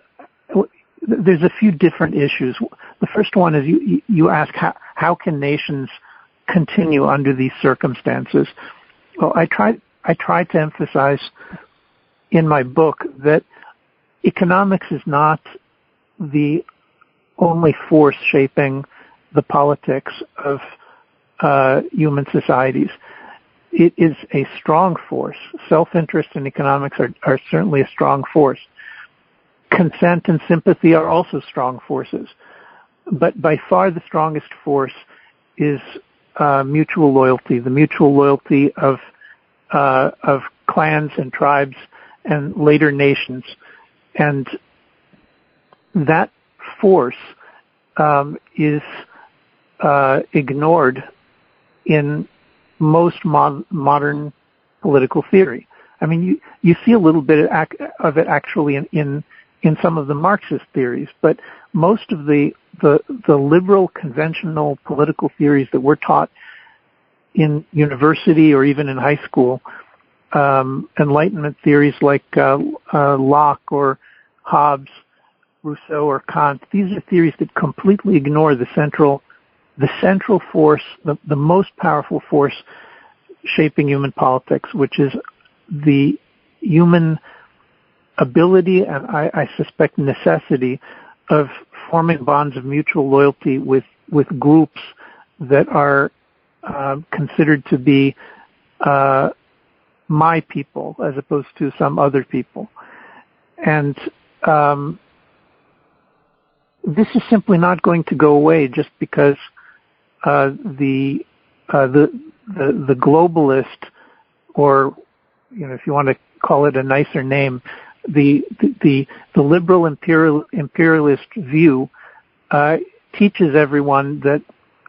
Speaker 3: There's a few different issues. The first one is you you ask how how can nations continue under these circumstances? Well, I try I try to emphasize in my book that economics is not the only force shaping the politics of uh, human societies. It is a strong force. Self-interest in economics are, are certainly a strong force. Consent and sympathy are also strong forces. But by far the strongest force is uh, mutual loyalty, the mutual loyalty of uh, of clans and tribes and later nations, and that force um, is uh, ignored in most mod- modern political theory. I mean, you you see a little bit of it actually in, in in some of the Marxist theories, but most of the the the liberal conventional political theories that we're taught in university or even in high school, um, Enlightenment theories like uh, uh, Locke or Hobbes, Rousseau or Kant, these are theories that completely ignore the central the central force, the, the most powerful force shaping human politics, which is the human ability and I, I suspect necessity of forming bonds of mutual loyalty with, with groups that are uh, considered to be uh, my people as opposed to some other people. And um, this is simply not going to go away just because uh, the, uh, the the the globalist, or you know, if you want to call it a nicer name, the the the, liberal imperial imperialist view uh, teaches everyone that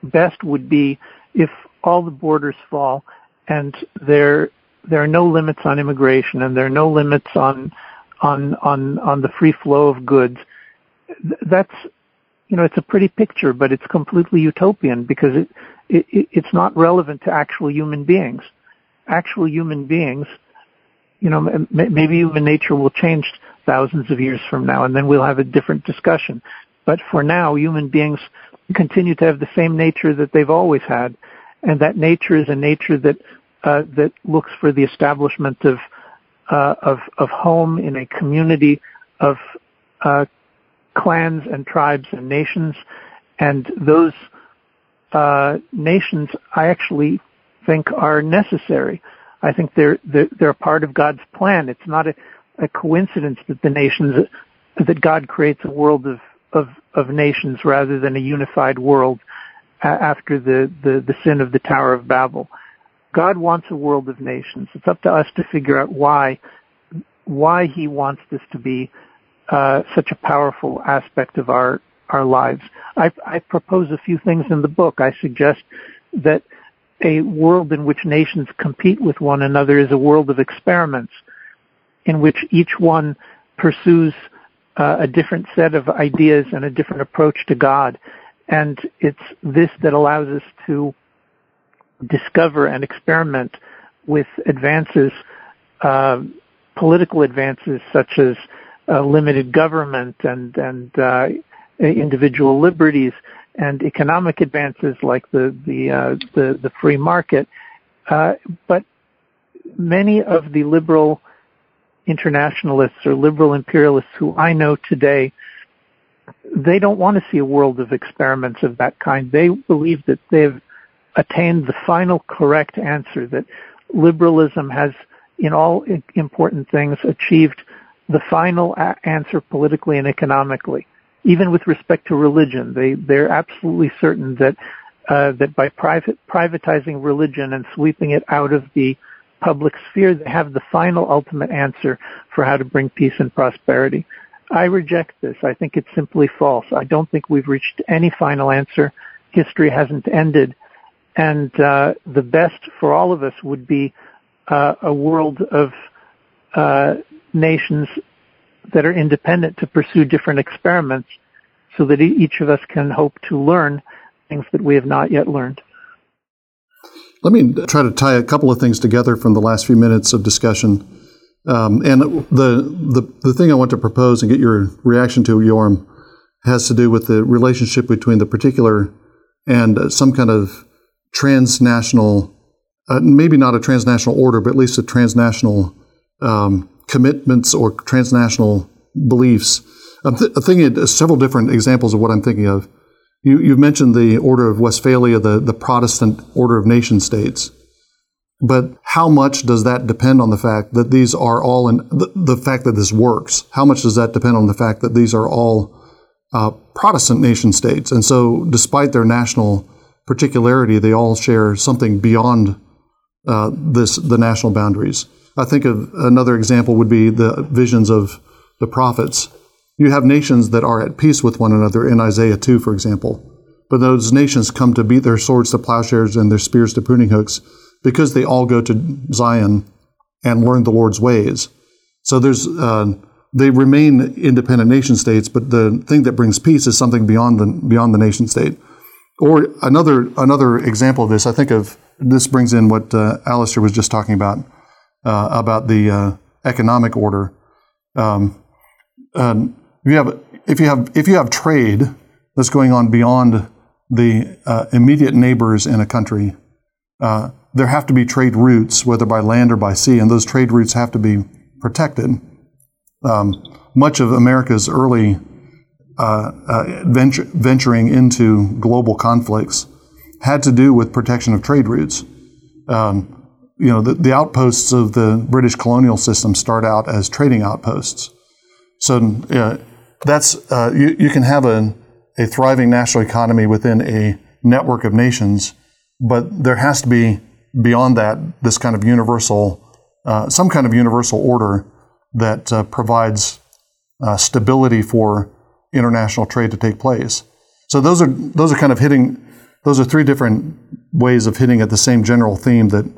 Speaker 3: best would be if all the borders fall and there there are no limits on immigration and there are no limits on on on on the free flow of goods. That's you know, it's a pretty picture, but it's completely utopian because it, it, it's not relevant to actual human beings. Actual human beings, you know, maybe human nature will change thousands of years from now and then we'll have a different discussion. But for now, human beings continue to have the same nature that they've always had. And that nature is a nature that, uh, that looks for the establishment of, uh, of, of home in a community of, uh, clans and tribes and nations, and those uh, nations I actually think are necessary. I think they're, they're they're part of God's plan. It's not a, a coincidence that the nations that God creates a world of of, of nations rather than a unified world after the, the, the sin of the Tower of Babel. God wants a world of nations. It's up to us to figure out why why he wants this to be uh, such a powerful aspect of our our lives. I, I propose a few things in the book. I suggest that a world in which nations compete with one another is a world of experiments, in which each one pursues uh, a different set of ideas and a different approach to God. And it's this that allows us to discover and experiment with advances, uh, political advances such as uh, limited government and and uh, individual liberties and economic advances like the the uh, the, the, free market, uh, but many of the liberal internationalists or liberal imperialists who I know today, they don't want to see a world of experiments of that kind. They believe that they've attained the final correct answer that liberalism has in all important things achieved the final answer politically and economically. Even with respect to religion, they they're absolutely certain that uh, that by private privatizing religion and sweeping it out of the public sphere, they have the final ultimate answer for how to bring peace and prosperity. I reject this. I think it's simply false. I don't think we've reached any final answer. History hasn't ended, and uh, the best for all of us would be uh, a world of uh, nations that are independent to pursue different experiments so that each of us can hope to learn things that we have not yet learned.
Speaker 2: Let me try to tie a couple of things together from the last few minutes of discussion. Um, and the, the, the thing I want to propose and get your reaction to, Yoram, has to do with the relationship between the particular and some kind of transnational, uh, maybe not a transnational order, but at least a transnational um, commitments or transnational beliefs. I'm, th- thinking of several different examples of what I'm thinking of. You, have mentioned the Order of Westphalia, the, the Protestant Order of Nation States. But how much does that depend on the fact that these are all in the, the fact that this works? How much does that depend on the fact that these are all uh, Protestant nation states? And so, despite their national particularity, they all share something beyond uh, this the national boundaries. I think of another example would be the visions of the prophets. You have nations that are at peace with one another in Isaiah 2, for example. But those nations come to beat their swords to plowshares and their spears to pruning hooks because they all go to Zion and learn the Lord's ways. So there's uh, they remain independent nation states, but the thing that brings peace is something beyond the beyond the nation state. Or another another example of this, I think of this brings in what uh, Alastair was just talking about uh, about the uh, economic order. Um, if you have if you have if you have trade that's going on beyond the uh, immediate neighbors in a country, uh, there have to be trade routes, whether by land or by sea, and those trade routes have to be protected. Um, much of America's early uh, uh, venture, venturing into global conflicts had to do with protection of trade routes. Um, you know, the, the, outposts of the British colonial system start out as trading outposts. So uh, that's uh, you, you can have a, a thriving national economy within a network of nations, but there has to be beyond that this kind of universal, uh, some kind of universal order that uh, provides uh, stability for international trade to take place. So those are those are kind of hitting. Those are three different ways of hitting at the same general theme that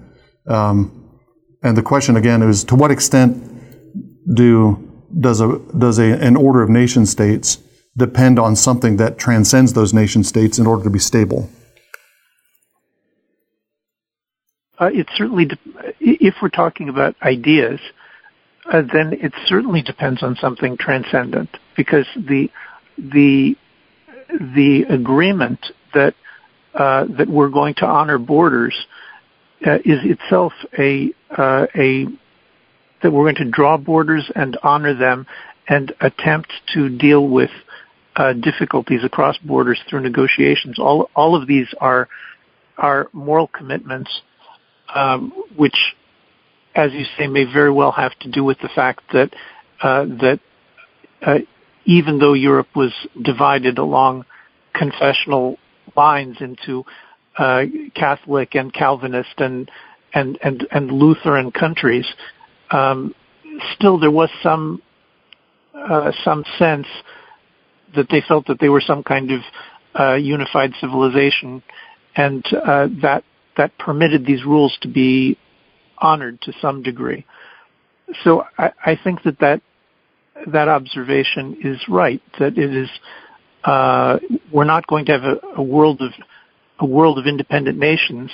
Speaker 2: um, and the question again is to what extent do does a does a, an order of nation states depend on something that transcends those nation states in order to be stable?
Speaker 3: Uh, it certainly, de- if we're talking about ideas, uh, then it certainly depends on something transcendent because the the the agreement that uh, that we're going to honor borders uh, is itself a uh, a that we're going to draw borders and honor them and attempt to deal with uh, difficulties across borders through negotiations. All all of these are are moral commitments, um, which, as you say, may very well have to do with the fact that uh, that uh, even though Europe was divided along confessional lines into uh, Catholic and Calvinist and and and and Lutheran countries, um, still there was some uh, some sense that they felt that they were some kind of uh, unified civilization, and uh, that that permitted these rules to be honored to some degree. So I, I think that that that observation is right. That it is uh, we're not going to have a, a world of a world of independent nations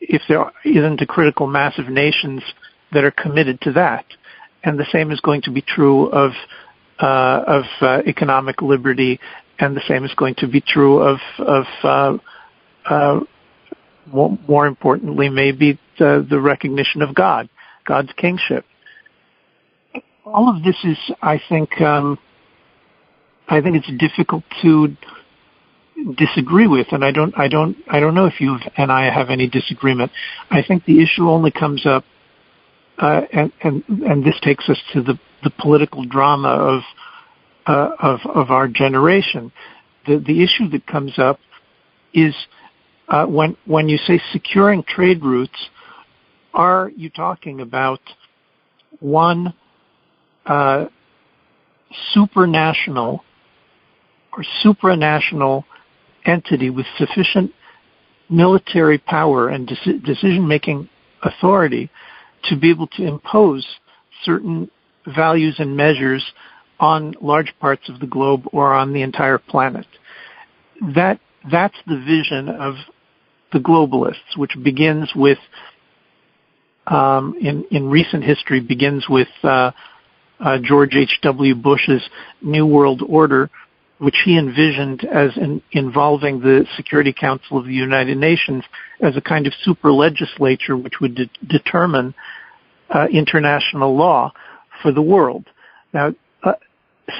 Speaker 3: if there isn't a critical mass of nations that are committed to that. And the same is going to be true of uh, of uh, economic liberty, and the same is going to be true of of uh, uh more, importantly, maybe the, the recognition of God, God's kingship. All of this is, I think, um, I think it's difficult to disagree with, and I don't, I don't, I don't know if you and I have any disagreement. I think the issue only comes up, uh, and and and this takes us to the the political drama of uh, of of our generation. The the issue that comes up is uh, when when you say securing trade routes, are you talking about one uh, supranational or supranational entity with sufficient military power and decision making authority to be able to impose certain values and measures on large parts of the globe or on the entire planet. That that's the vision of the globalists, which begins with um, in in recent history begins with uh, uh, George H. W. Bush's New World Order, which he envisioned as in, involving the Security Council of the United Nations as a kind of super legislature which would de- determine uh, international law for the world. Now, uh,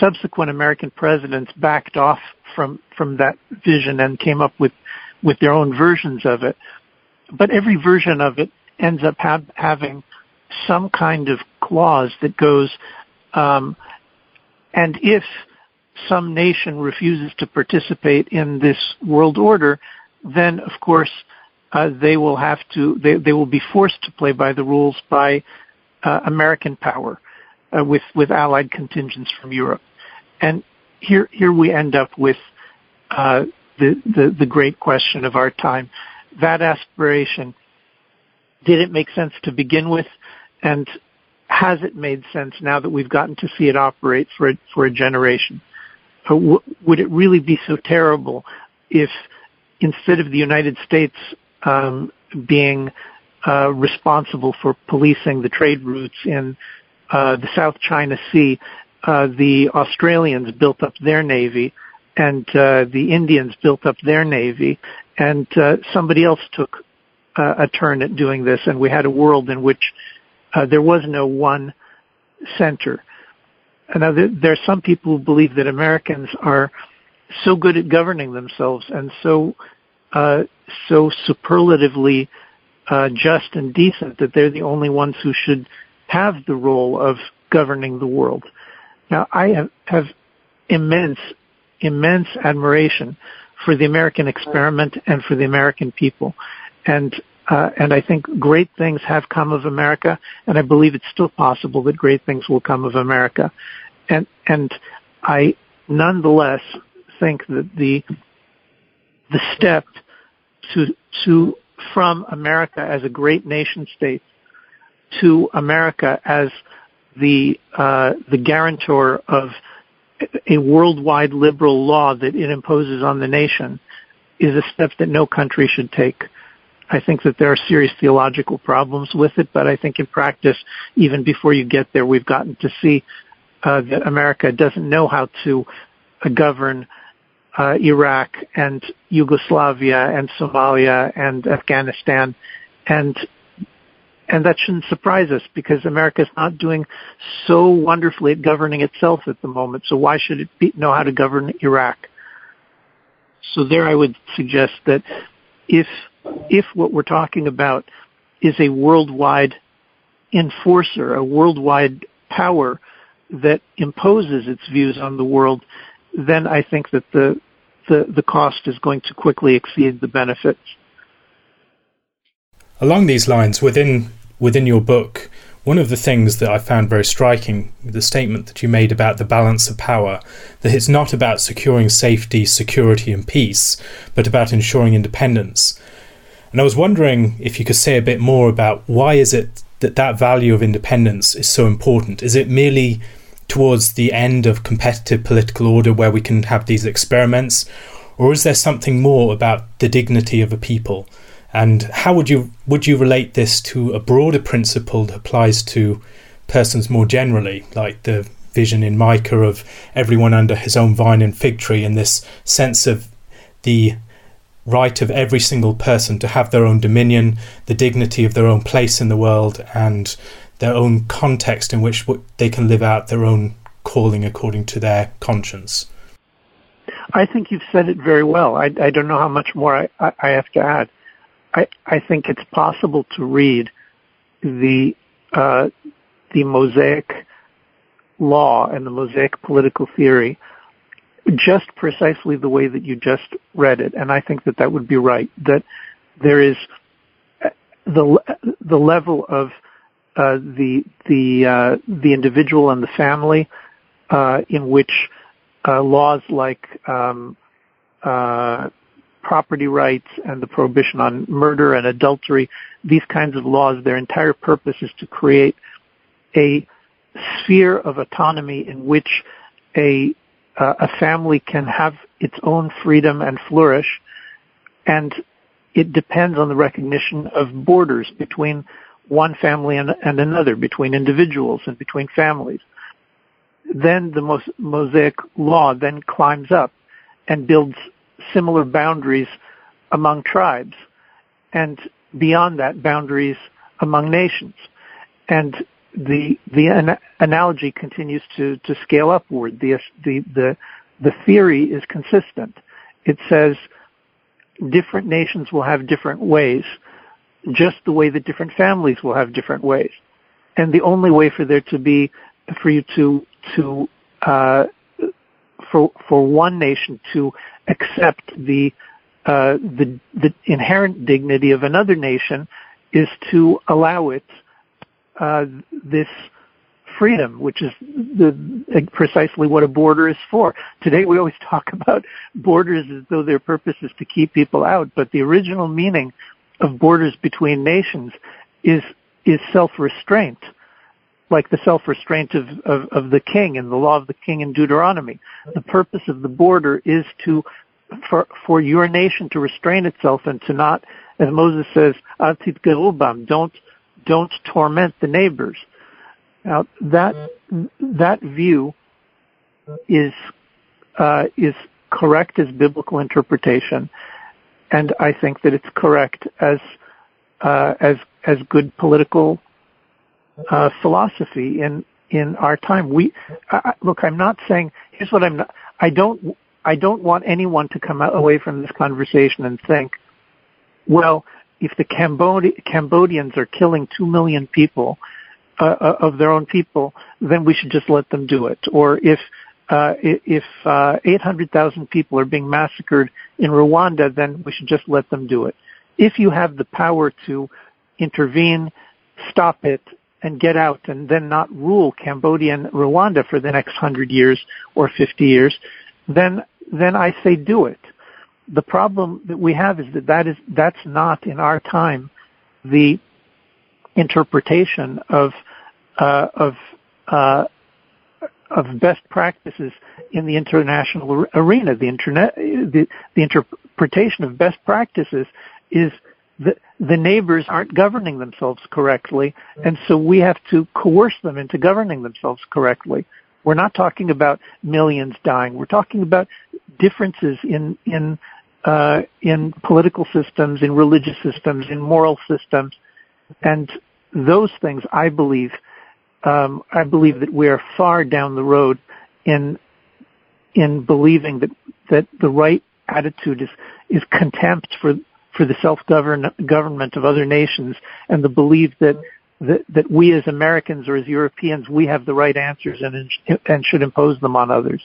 Speaker 3: subsequent American presidents backed off from from that vision and came up with with their own versions of it. But every version of it ends up ha- having some kind of clause that goes, um, and if some nation refuses to participate in this world order, then of course uh, they will have to they, they will be forced to play by the rules by uh, American power uh, with with allied contingents from Europe, and here here we end up with uh, the, the the great question of our time. That aspiration did it make sense to begin with, and has it made sense now that we've gotten to see it operate for for a generation? W- would it really be so terrible if instead of the United States um, being uh, responsible for policing the trade routes in uh, the South China Sea, uh, the Australians built up their navy, and uh, the Indians built up their navy, and uh, somebody else took uh, a turn at doing this, and we had a world in which there was no one center. Now, there, there are some people who believe that Americans are so good at governing themselves and so uh, so superlatively uh, just and decent that they're the only ones who should have the role of governing the world. Now, I have, have immense, immense admiration for the American experiment and for the American people. And uh, and I think great things have come of America, and I believe it's still possible that great things will come of America. And and I nonetheless think that the the step to to from America as a great nation state to America as the uh, the guarantor of a worldwide liberal law that it imposes on the nation is a step that no country should take. I think that there are serious theological problems with it, but I think in practice, even before you get there, we've gotten to see uh, that America doesn't know how to uh, govern uh, Iraq and Yugoslavia and Somalia and Afghanistan, and and that shouldn't surprise us because America is not doing so wonderfully at governing itself at the moment. So why should it be, know how to govern Iraq? So there, I would suggest that if if what we're talking about is a worldwide enforcer, a worldwide power that imposes its views on the world, then I think that the the, the cost is going to quickly exceed the benefits.
Speaker 4: Along these lines, within within your book, one of the things that I found very striking, the statement that you made about the balance of power, that it's not about securing safety, security, and peace, but about ensuring independence. And I was wondering if you could say a bit more about why is it that that value of independence is so important? Is it merely towards the end of competitive political order where we can have these experiments, or is there something more about the dignity of a people? And how would you would you relate this to a broader principle that applies to persons more generally, like the vision in Micah of everyone under his own vine and fig tree, and this sense of the right of every single person to have their own dominion, the dignity of their own place in the world, and their own context in which they can live out their own calling according to their conscience.
Speaker 3: I think you've said it very well. I, I don't know how much more I, I, I have to add. I, think it's possible to read the uh, the Mosaic law and the Mosaic political theory just precisely the way that you just read it, and I think that that would be right. That there is uh, the the level of uh, the the uh, the individual and the family uh, in which uh, laws like um, property rights and the prohibition on murder and adultery, these kinds of laws, their entire purpose is to create a sphere of autonomy in which a uh, a family can have its own freedom and flourish, and it depends on the recognition of borders between one family and, and another, between individuals and between families. Then the Mosaic law then climbs up and builds similar boundaries among tribes, and beyond that, boundaries among nations. And the the an- analogy continues to to scale upward. The the the the theory is consistent. It says different nations will have different ways, just the way that different families will have different ways. And the only way for there to be for you to to uh, for for one nation to accept the uh, the the inherent dignity of another nation is to allow it uh, this freedom, which is the, precisely what a border is for. Today we always talk about borders as though their purpose is to keep people out, but the original meaning of borders between nations is is self-restraint, like the self-restraint of, of, of the king and the law of the king in Deuteronomy. The purpose of the border is to for for your nation to restrain itself and to not, as Moses says, don't don't torment the neighbors. Now that that view is uh, is correct as biblical interpretation, and I think that it's correct as uh, as as good political uh, philosophy in in our time. We I, look. I'm not saying. Here's what I'm not. I don't. I don't want anyone to come away from this conversation and think, well, if the Cambodi- Cambodians are killing two million people uh, uh, of their own people, then we should just let them do it. Or if uh, if uh, 800,000 people are being massacred in Rwanda, then we should just let them do it. If you have the power to intervene, stop it, and get out, and then not rule Cambodia and Rwanda for the next hundred years or 50 years, then then I say do it the problem that we have is that that is that's not in our time the interpretation of uh, of uh, of best practices in the international arena. The internet, the, the interpretation of best practices is that the neighbors aren't governing themselves correctly, and so we have to coerce them into governing themselves correctly. We're not talking about millions dying. We're talking about differences in in uh, in political systems, in religious systems, in moral systems, and those things, I believe, um, I believe that we are far down the road in in believing that that the right attitude is is contempt for for the self govern government of other nations and the belief that, that that we as Americans or as Europeans we have the right answers and and should impose them on others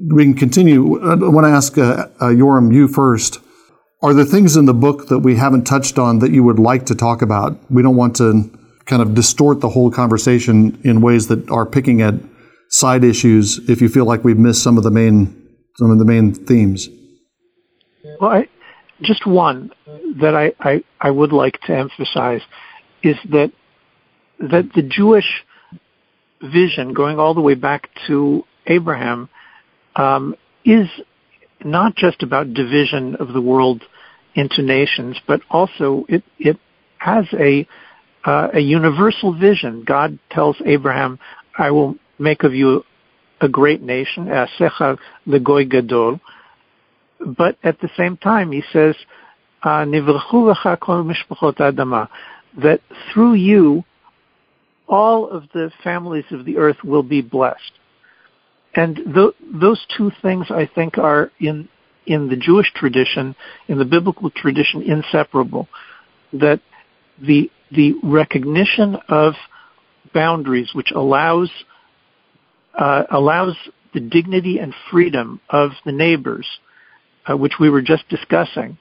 Speaker 2: we can continue. I want to ask uh, uh, Yoram you first. Are there things in the book that we haven't touched on that you would like to talk about? We don't want to kind of distort the whole conversation in ways that are picking at side issues. If you feel like we've missed some of the main some of the main themes.
Speaker 3: Well, I, just one that I, I, I would like to emphasize is that that the Jewish vision, going all the way back to Abraham, um, is not just about division of the world into nations, but also it, it has a uh, a universal vision. God tells Abraham, "I will make of you a great nation, Asecha legoy gadol." But at the same time, he says, uh, that through you, all of the families of the earth will be blessed. And th- those two things, I think, are in in the Jewish tradition, in the biblical tradition, inseparable. That the the recognition of boundaries, which allows uh, allows the dignity and freedom of the neighbors, uh, which we were just discussing,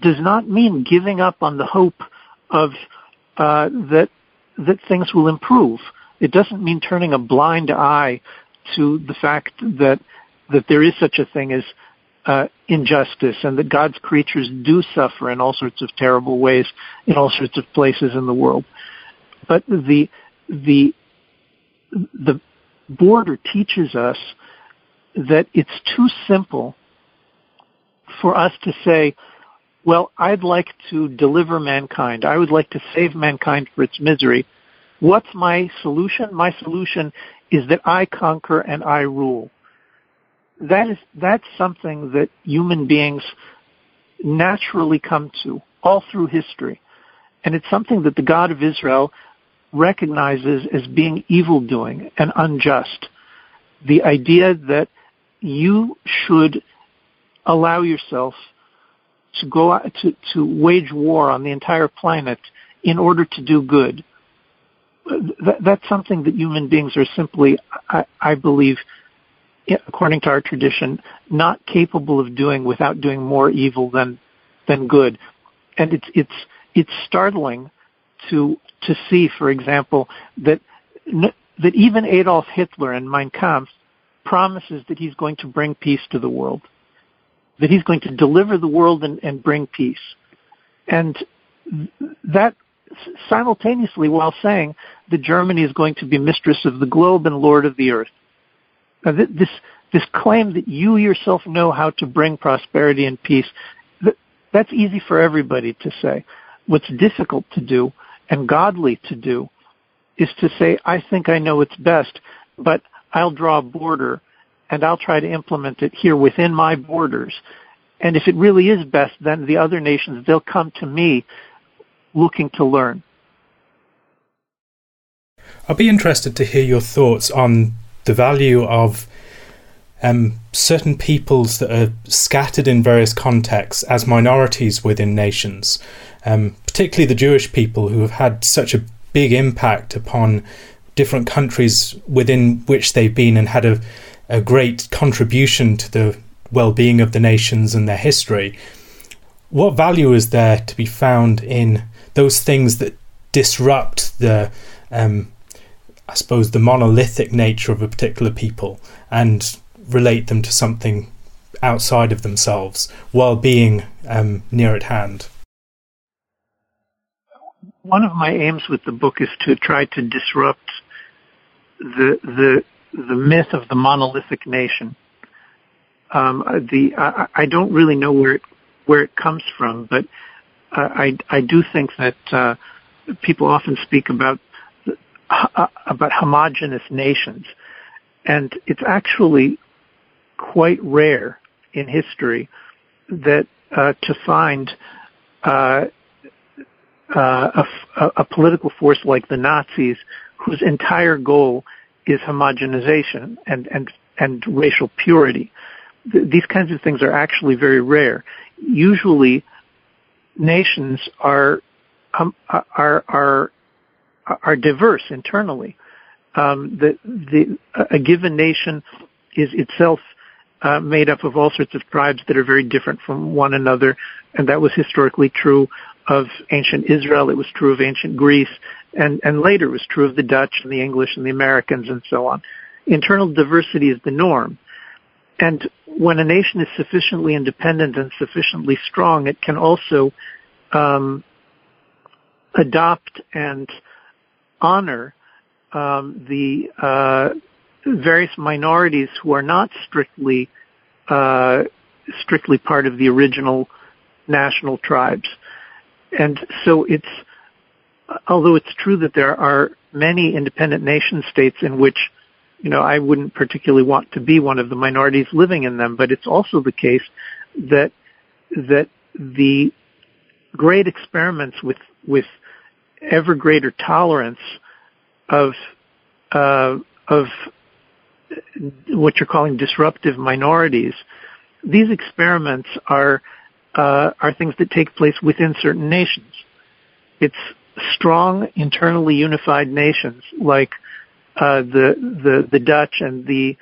Speaker 3: does not mean giving up on the hope of uh, that that things will improve. It doesn't mean turning a blind eye to the fact that that there is such a thing as uh, injustice and that God's creatures do suffer in all sorts of terrible ways in all sorts of places in the world. But the the the border teaches us that it's too simple for us to say, well, I'd like to deliver mankind. I would like to save mankind for its misery. What's my solution? My solution is that I conquer and I rule that is that's something that human beings naturally come to all through history. And it's something that the God of Israel recognizes as being evil doing and unjust. The idea that you should allow yourself to go out, to, to wage war on the entire planet in order to do good. That, that's something that human beings are simply, I, I believe, according to our tradition, not capable of doing without doing more evil than than good. And it's it's it's startling to to see, for example, that that even Adolf Hitler in Mein Kampf promises that he's going to bring peace to the world, that he's going to deliver the world and, and bring peace, and that simultaneously while saying that Germany is going to be mistress of the globe and lord of the earth. Now, this this claim that you yourself know how to bring prosperity and peace, that's easy for everybody to say. What's difficult to do and godly to do is to say, I think I know what's best, but I'll draw a border and I'll try to implement it here within my borders. And if it really is best, then the other nations, they'll come to me looking to learn.
Speaker 4: I'd be interested to hear your thoughts on the value of um, certain peoples that are scattered in various contexts as minorities within nations, um, particularly the Jewish people who have had such a big impact upon different countries within which they've been and had a, a great contribution to the well being of the nations and their history. What value is there to be found in those things that disrupt the um, I suppose, the monolithic nature of a particular people and relate them to something outside of themselves while being um, near at hand.
Speaker 3: One of my aims with the book is to try to disrupt the the the myth of the monolithic nation. Um, the I, I, don't really know where it where it comes from, but I I do think that uh, people often speak about uh, about homogenous nations. And it's actually quite rare in history that uh, to find uh, uh, a, a, political force like the Nazis whose entire goal is homogenization and, and, and racial purity. Th- these kinds of things are actually very rare. Usually nations are um, are are are diverse internally. Um, the, the, a given nation is itself uh, made up of all sorts of tribes that are very different from one another, and that was historically true of ancient Israel. It was true of ancient Greece, and, and later it was true of the Dutch and the English and the Americans and so on. Internal diversity is the norm. And when a nation is sufficiently independent and sufficiently strong, it can also um, adopt and honor um, the uh, various minorities who are not strictly uh, strictly part of the original national tribes. And so it's although it's true that there are many independent nation states in which you know I wouldn't particularly want to be one of the minorities living in them, but it's also the case that that the great experiments with with ever greater tolerance of uh, of what you're calling disruptive minorities. These experiments are uh, are things that take place within certain nations. It's strong, internally unified nations like uh, the the the Dutch and the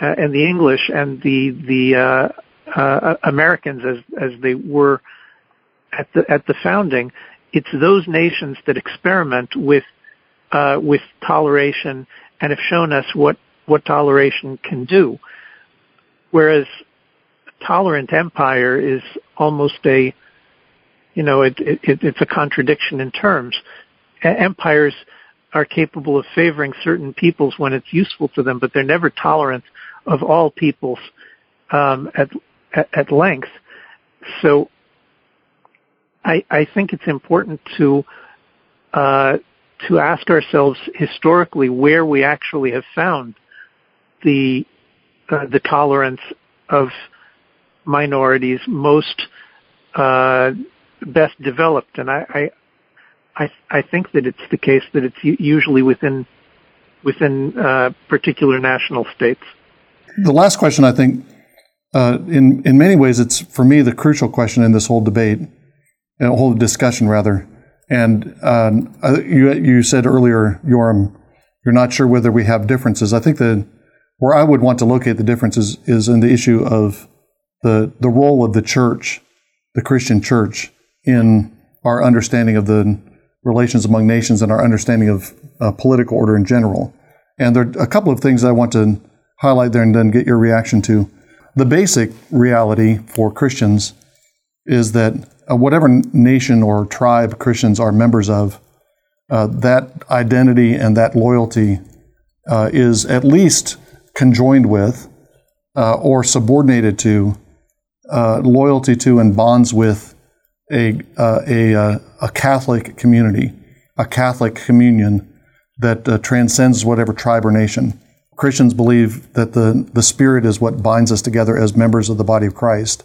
Speaker 3: uh, and the English and the the uh, uh, Americans as as they were at the at the founding it's those nations that experiment with uh, with toleration and have shown us what what toleration can do. Whereas tolerant empire is almost a, you know, it, it, it's a contradiction in terms. Empires are capable of favoring certain peoples when it's useful to them, but they're never tolerant of all peoples um, at, at, at length. So I, I think it's important to uh, to ask ourselves historically where we actually have found the uh, the tolerance of minorities most uh, best developed, and I, I I think that it's the case that it's usually within within uh, particular national states.
Speaker 2: The last question, I think, uh, in in many ways, it's for me the crucial question in this whole debate, uh, whole discussion rather. And uh, you you said earlier, Yoram, you're not sure whether we have differences. I think that where I would want to locate the differences is in the issue of the the role of the church, the Christian church, in our understanding of the relations among nations and our understanding of uh, political order in general. And there are a couple of things I want to highlight there and then get your reaction to. The basic reality for Christians is that uh, whatever nation or tribe Christians are members of, uh, that identity and that loyalty uh, is at least conjoined with uh, or subordinated to uh, loyalty to and bonds with a, uh, a, a Catholic community, a Catholic communion that transcends whatever tribe or nation. Christians believe that the, the Spirit is what binds us together as members of the body of Christ.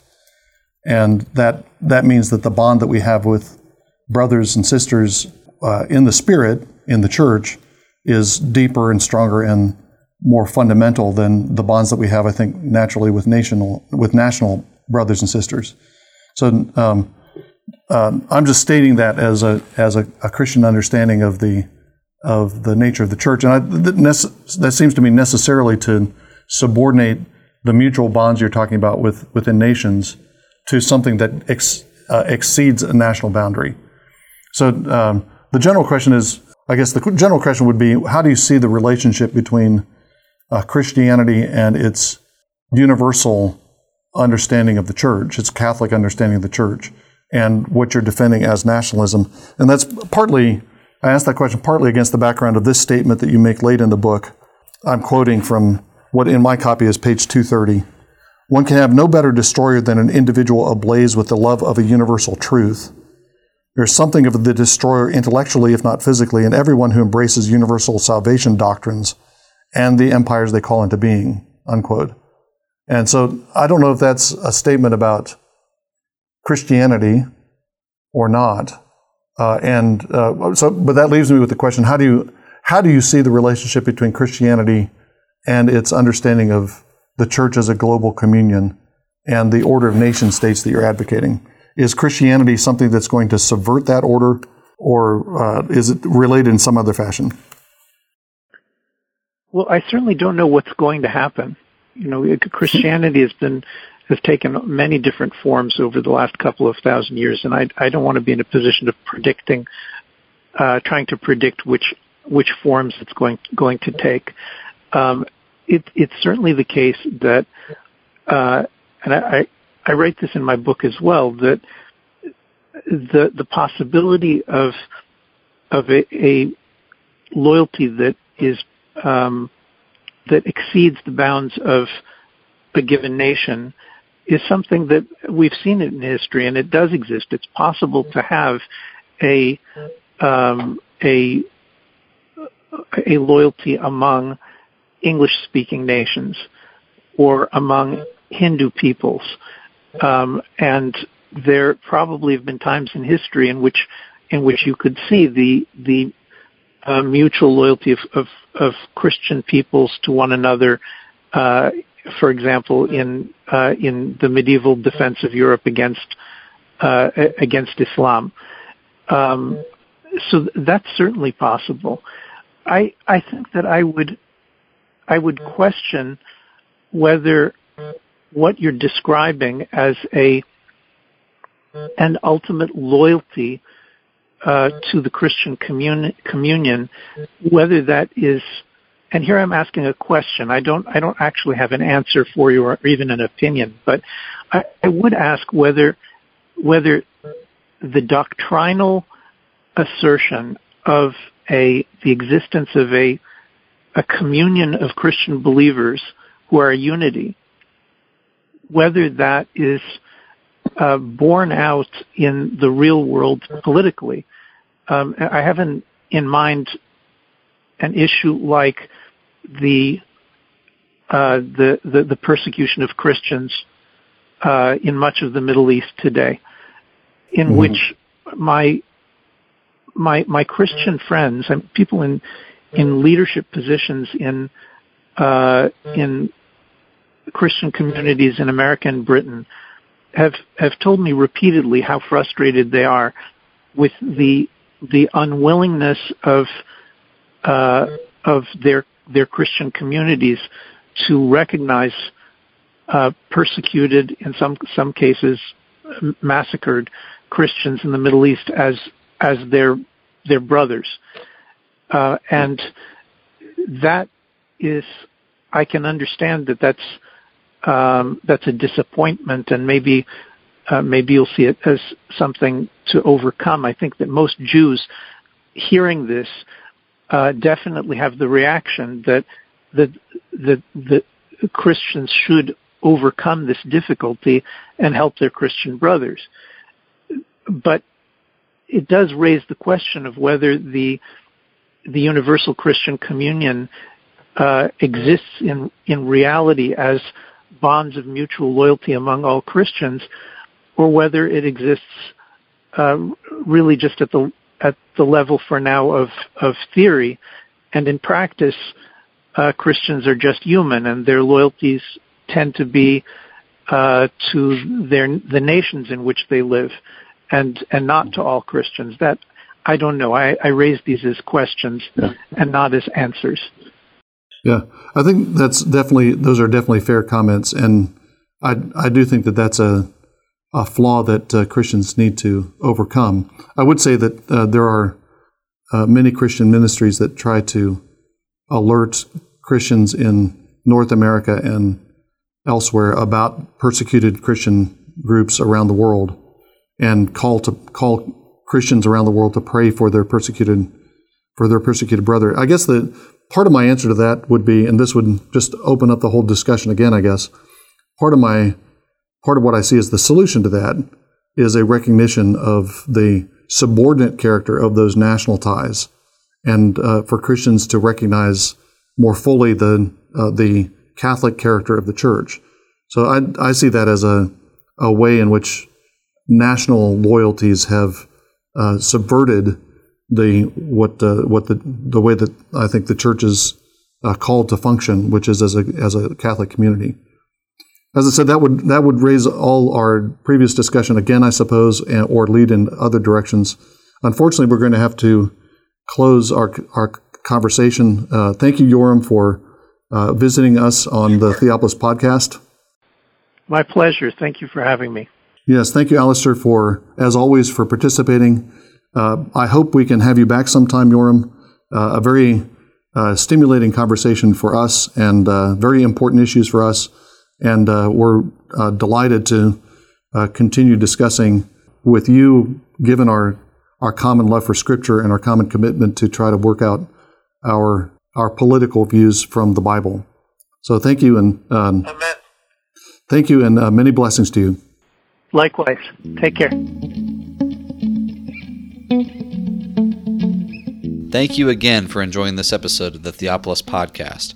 Speaker 2: And that, that means that the bond that we have with brothers and sisters uh, in the Spirit, in the church, is deeper and stronger and more fundamental than the bonds that we have, I think, naturally with national, with national brothers and sisters. So um, um, I'm just stating that as a, as a, a Christian understanding of the, of the nature of the church. And I, that, that seems to me necessarily to subordinate the mutual bonds you're talking about with, within nations to something that ex, uh, exceeds a national boundary. So um, the general question is, I guess the general question would be, how do you see the relationship between uh, Christianity and its universal understanding of the church, its Catholic understanding of the church, and what you're defending as nationalism? And that's partly I asked that question partly against the background of this statement that you make late in the book. I'm quoting from what in my copy is page 230. One can have no better destroyer than an individual ablaze with the love of a universal truth. There's something of the destroyer intellectually, if not physically, in everyone who embraces universal salvation doctrines and the empires they call into being. Unquote. And so I don't know if that's a statement about Christianity or not. Uh, and uh, so, but that leaves me with the question: How do you how do you see the relationship between Christianity and its understanding of the church as a global communion and the order of nation states that you're advocating? Is Christianity something that's going to subvert that order, or uh, is it related in some other fashion?
Speaker 3: Well, I certainly don't know what's going to happen. You know, Christianity has been has taken many different forms over the last couple of thousand years, and I, I don't want to be in a position of predicting, uh, trying to predict which which forms it's going going to take. Um, it, it's certainly the case that, uh, and I, I write this in my book as well that the the possibility of of a, a loyalty that is um, that exceeds the bounds of a given nation is something that we've seen in history, and it does exist. It's possible to have a um, a a loyalty among English-speaking nations or among Hindu peoples, um, and there probably have been times in history in which in which you could see the the uh, mutual loyalty of, of, of Christian peoples to one another uh, for example, in uh, in the medieval defense of Europe against uh, against Islam. Um, so that's certainly possible. I I think that I would I would question whether what you're describing as a an ultimate loyalty uh, to the Christian commun- communion, whether that is and here I'm asking a question. I don't I don't actually have an answer for you or even an opinion, but I, I would ask whether whether the doctrinal assertion of a the existence of a a communion of Christian believers who are a unity, whether that is uh, borne out in the real world politically. Um, I haven't in mind an issue like the uh, the, the, the persecution of Christians uh, in much of the Middle East today, in mm-hmm. which my my my Christian friends and people in in leadership positions in uh, in Christian communities in America and Britain have have told me repeatedly how frustrated they are with the the unwillingness of uh, of their their Christian communities to recognize uh, persecuted, in some some cases, massacred Christians in the Middle East as as their their brothers, uh, and that is, I can understand that that's um, that's a disappointment, and maybe uh, maybe you'll see it as something to overcome. I think that most Jews hearing this uh, definitely have the reaction that that that the Christians should overcome this difficulty and help their Christian brothers. But it does raise the question of whether the the universal Christian communion uh, exists in in reality as bonds of mutual loyalty among all Christians, or whether it exists uh, really just at the at the level for now of of theory, and in practice, uh, Christians are just human, and their loyalties tend to be uh, to their the nations in which they live, and and not to all Christians. That I don't know. I, I raise these as questions yeah. and not as answers.
Speaker 2: Yeah, I think that's definitely those are definitely fair comments, and I I do think that that's a a flaw that uh, Christians need to overcome. I would say that uh, there are uh, many Christian ministries that try to alert Christians in North America and elsewhere about persecuted Christian groups around the world, and call to call Christians around the world to pray for their persecuted for their persecuted brother. I guess the part of my answer to that would be, and this would just open up the whole discussion again. I guess part of my part of what I see as the solution to that is a recognition of the subordinate character of those national ties, and uh, for Christians to recognize more fully the uh, the Catholic character of the Church. So I, I see that as a a way in which national loyalties have uh, subverted the what uh, what the the way that I think the Church is uh, called to function, which is as a as a Catholic community. As I said, that would that would raise all our previous discussion again, I suppose, and, or lead in other directions. Unfortunately, we're going to have to close our our conversation. Uh, thank you, Yoram, for uh, visiting us on the Theopolis podcast.
Speaker 3: My pleasure. Thank you for having me.
Speaker 2: Yes, thank you, Alastair, for as always for participating. Uh, I hope we can have you back sometime, Yoram. Uh, a very uh, stimulating conversation for us and uh, very important issues for us and uh, we're uh, delighted to uh, continue discussing with you, given our our common love for Scripture and our common commitment to try to work out our our political views from the Bible. So thank you and um, thank you and uh, many blessings to you.
Speaker 3: Likewise. Take care.
Speaker 1: Thank you again for enjoying this episode of the Theopolis Podcast.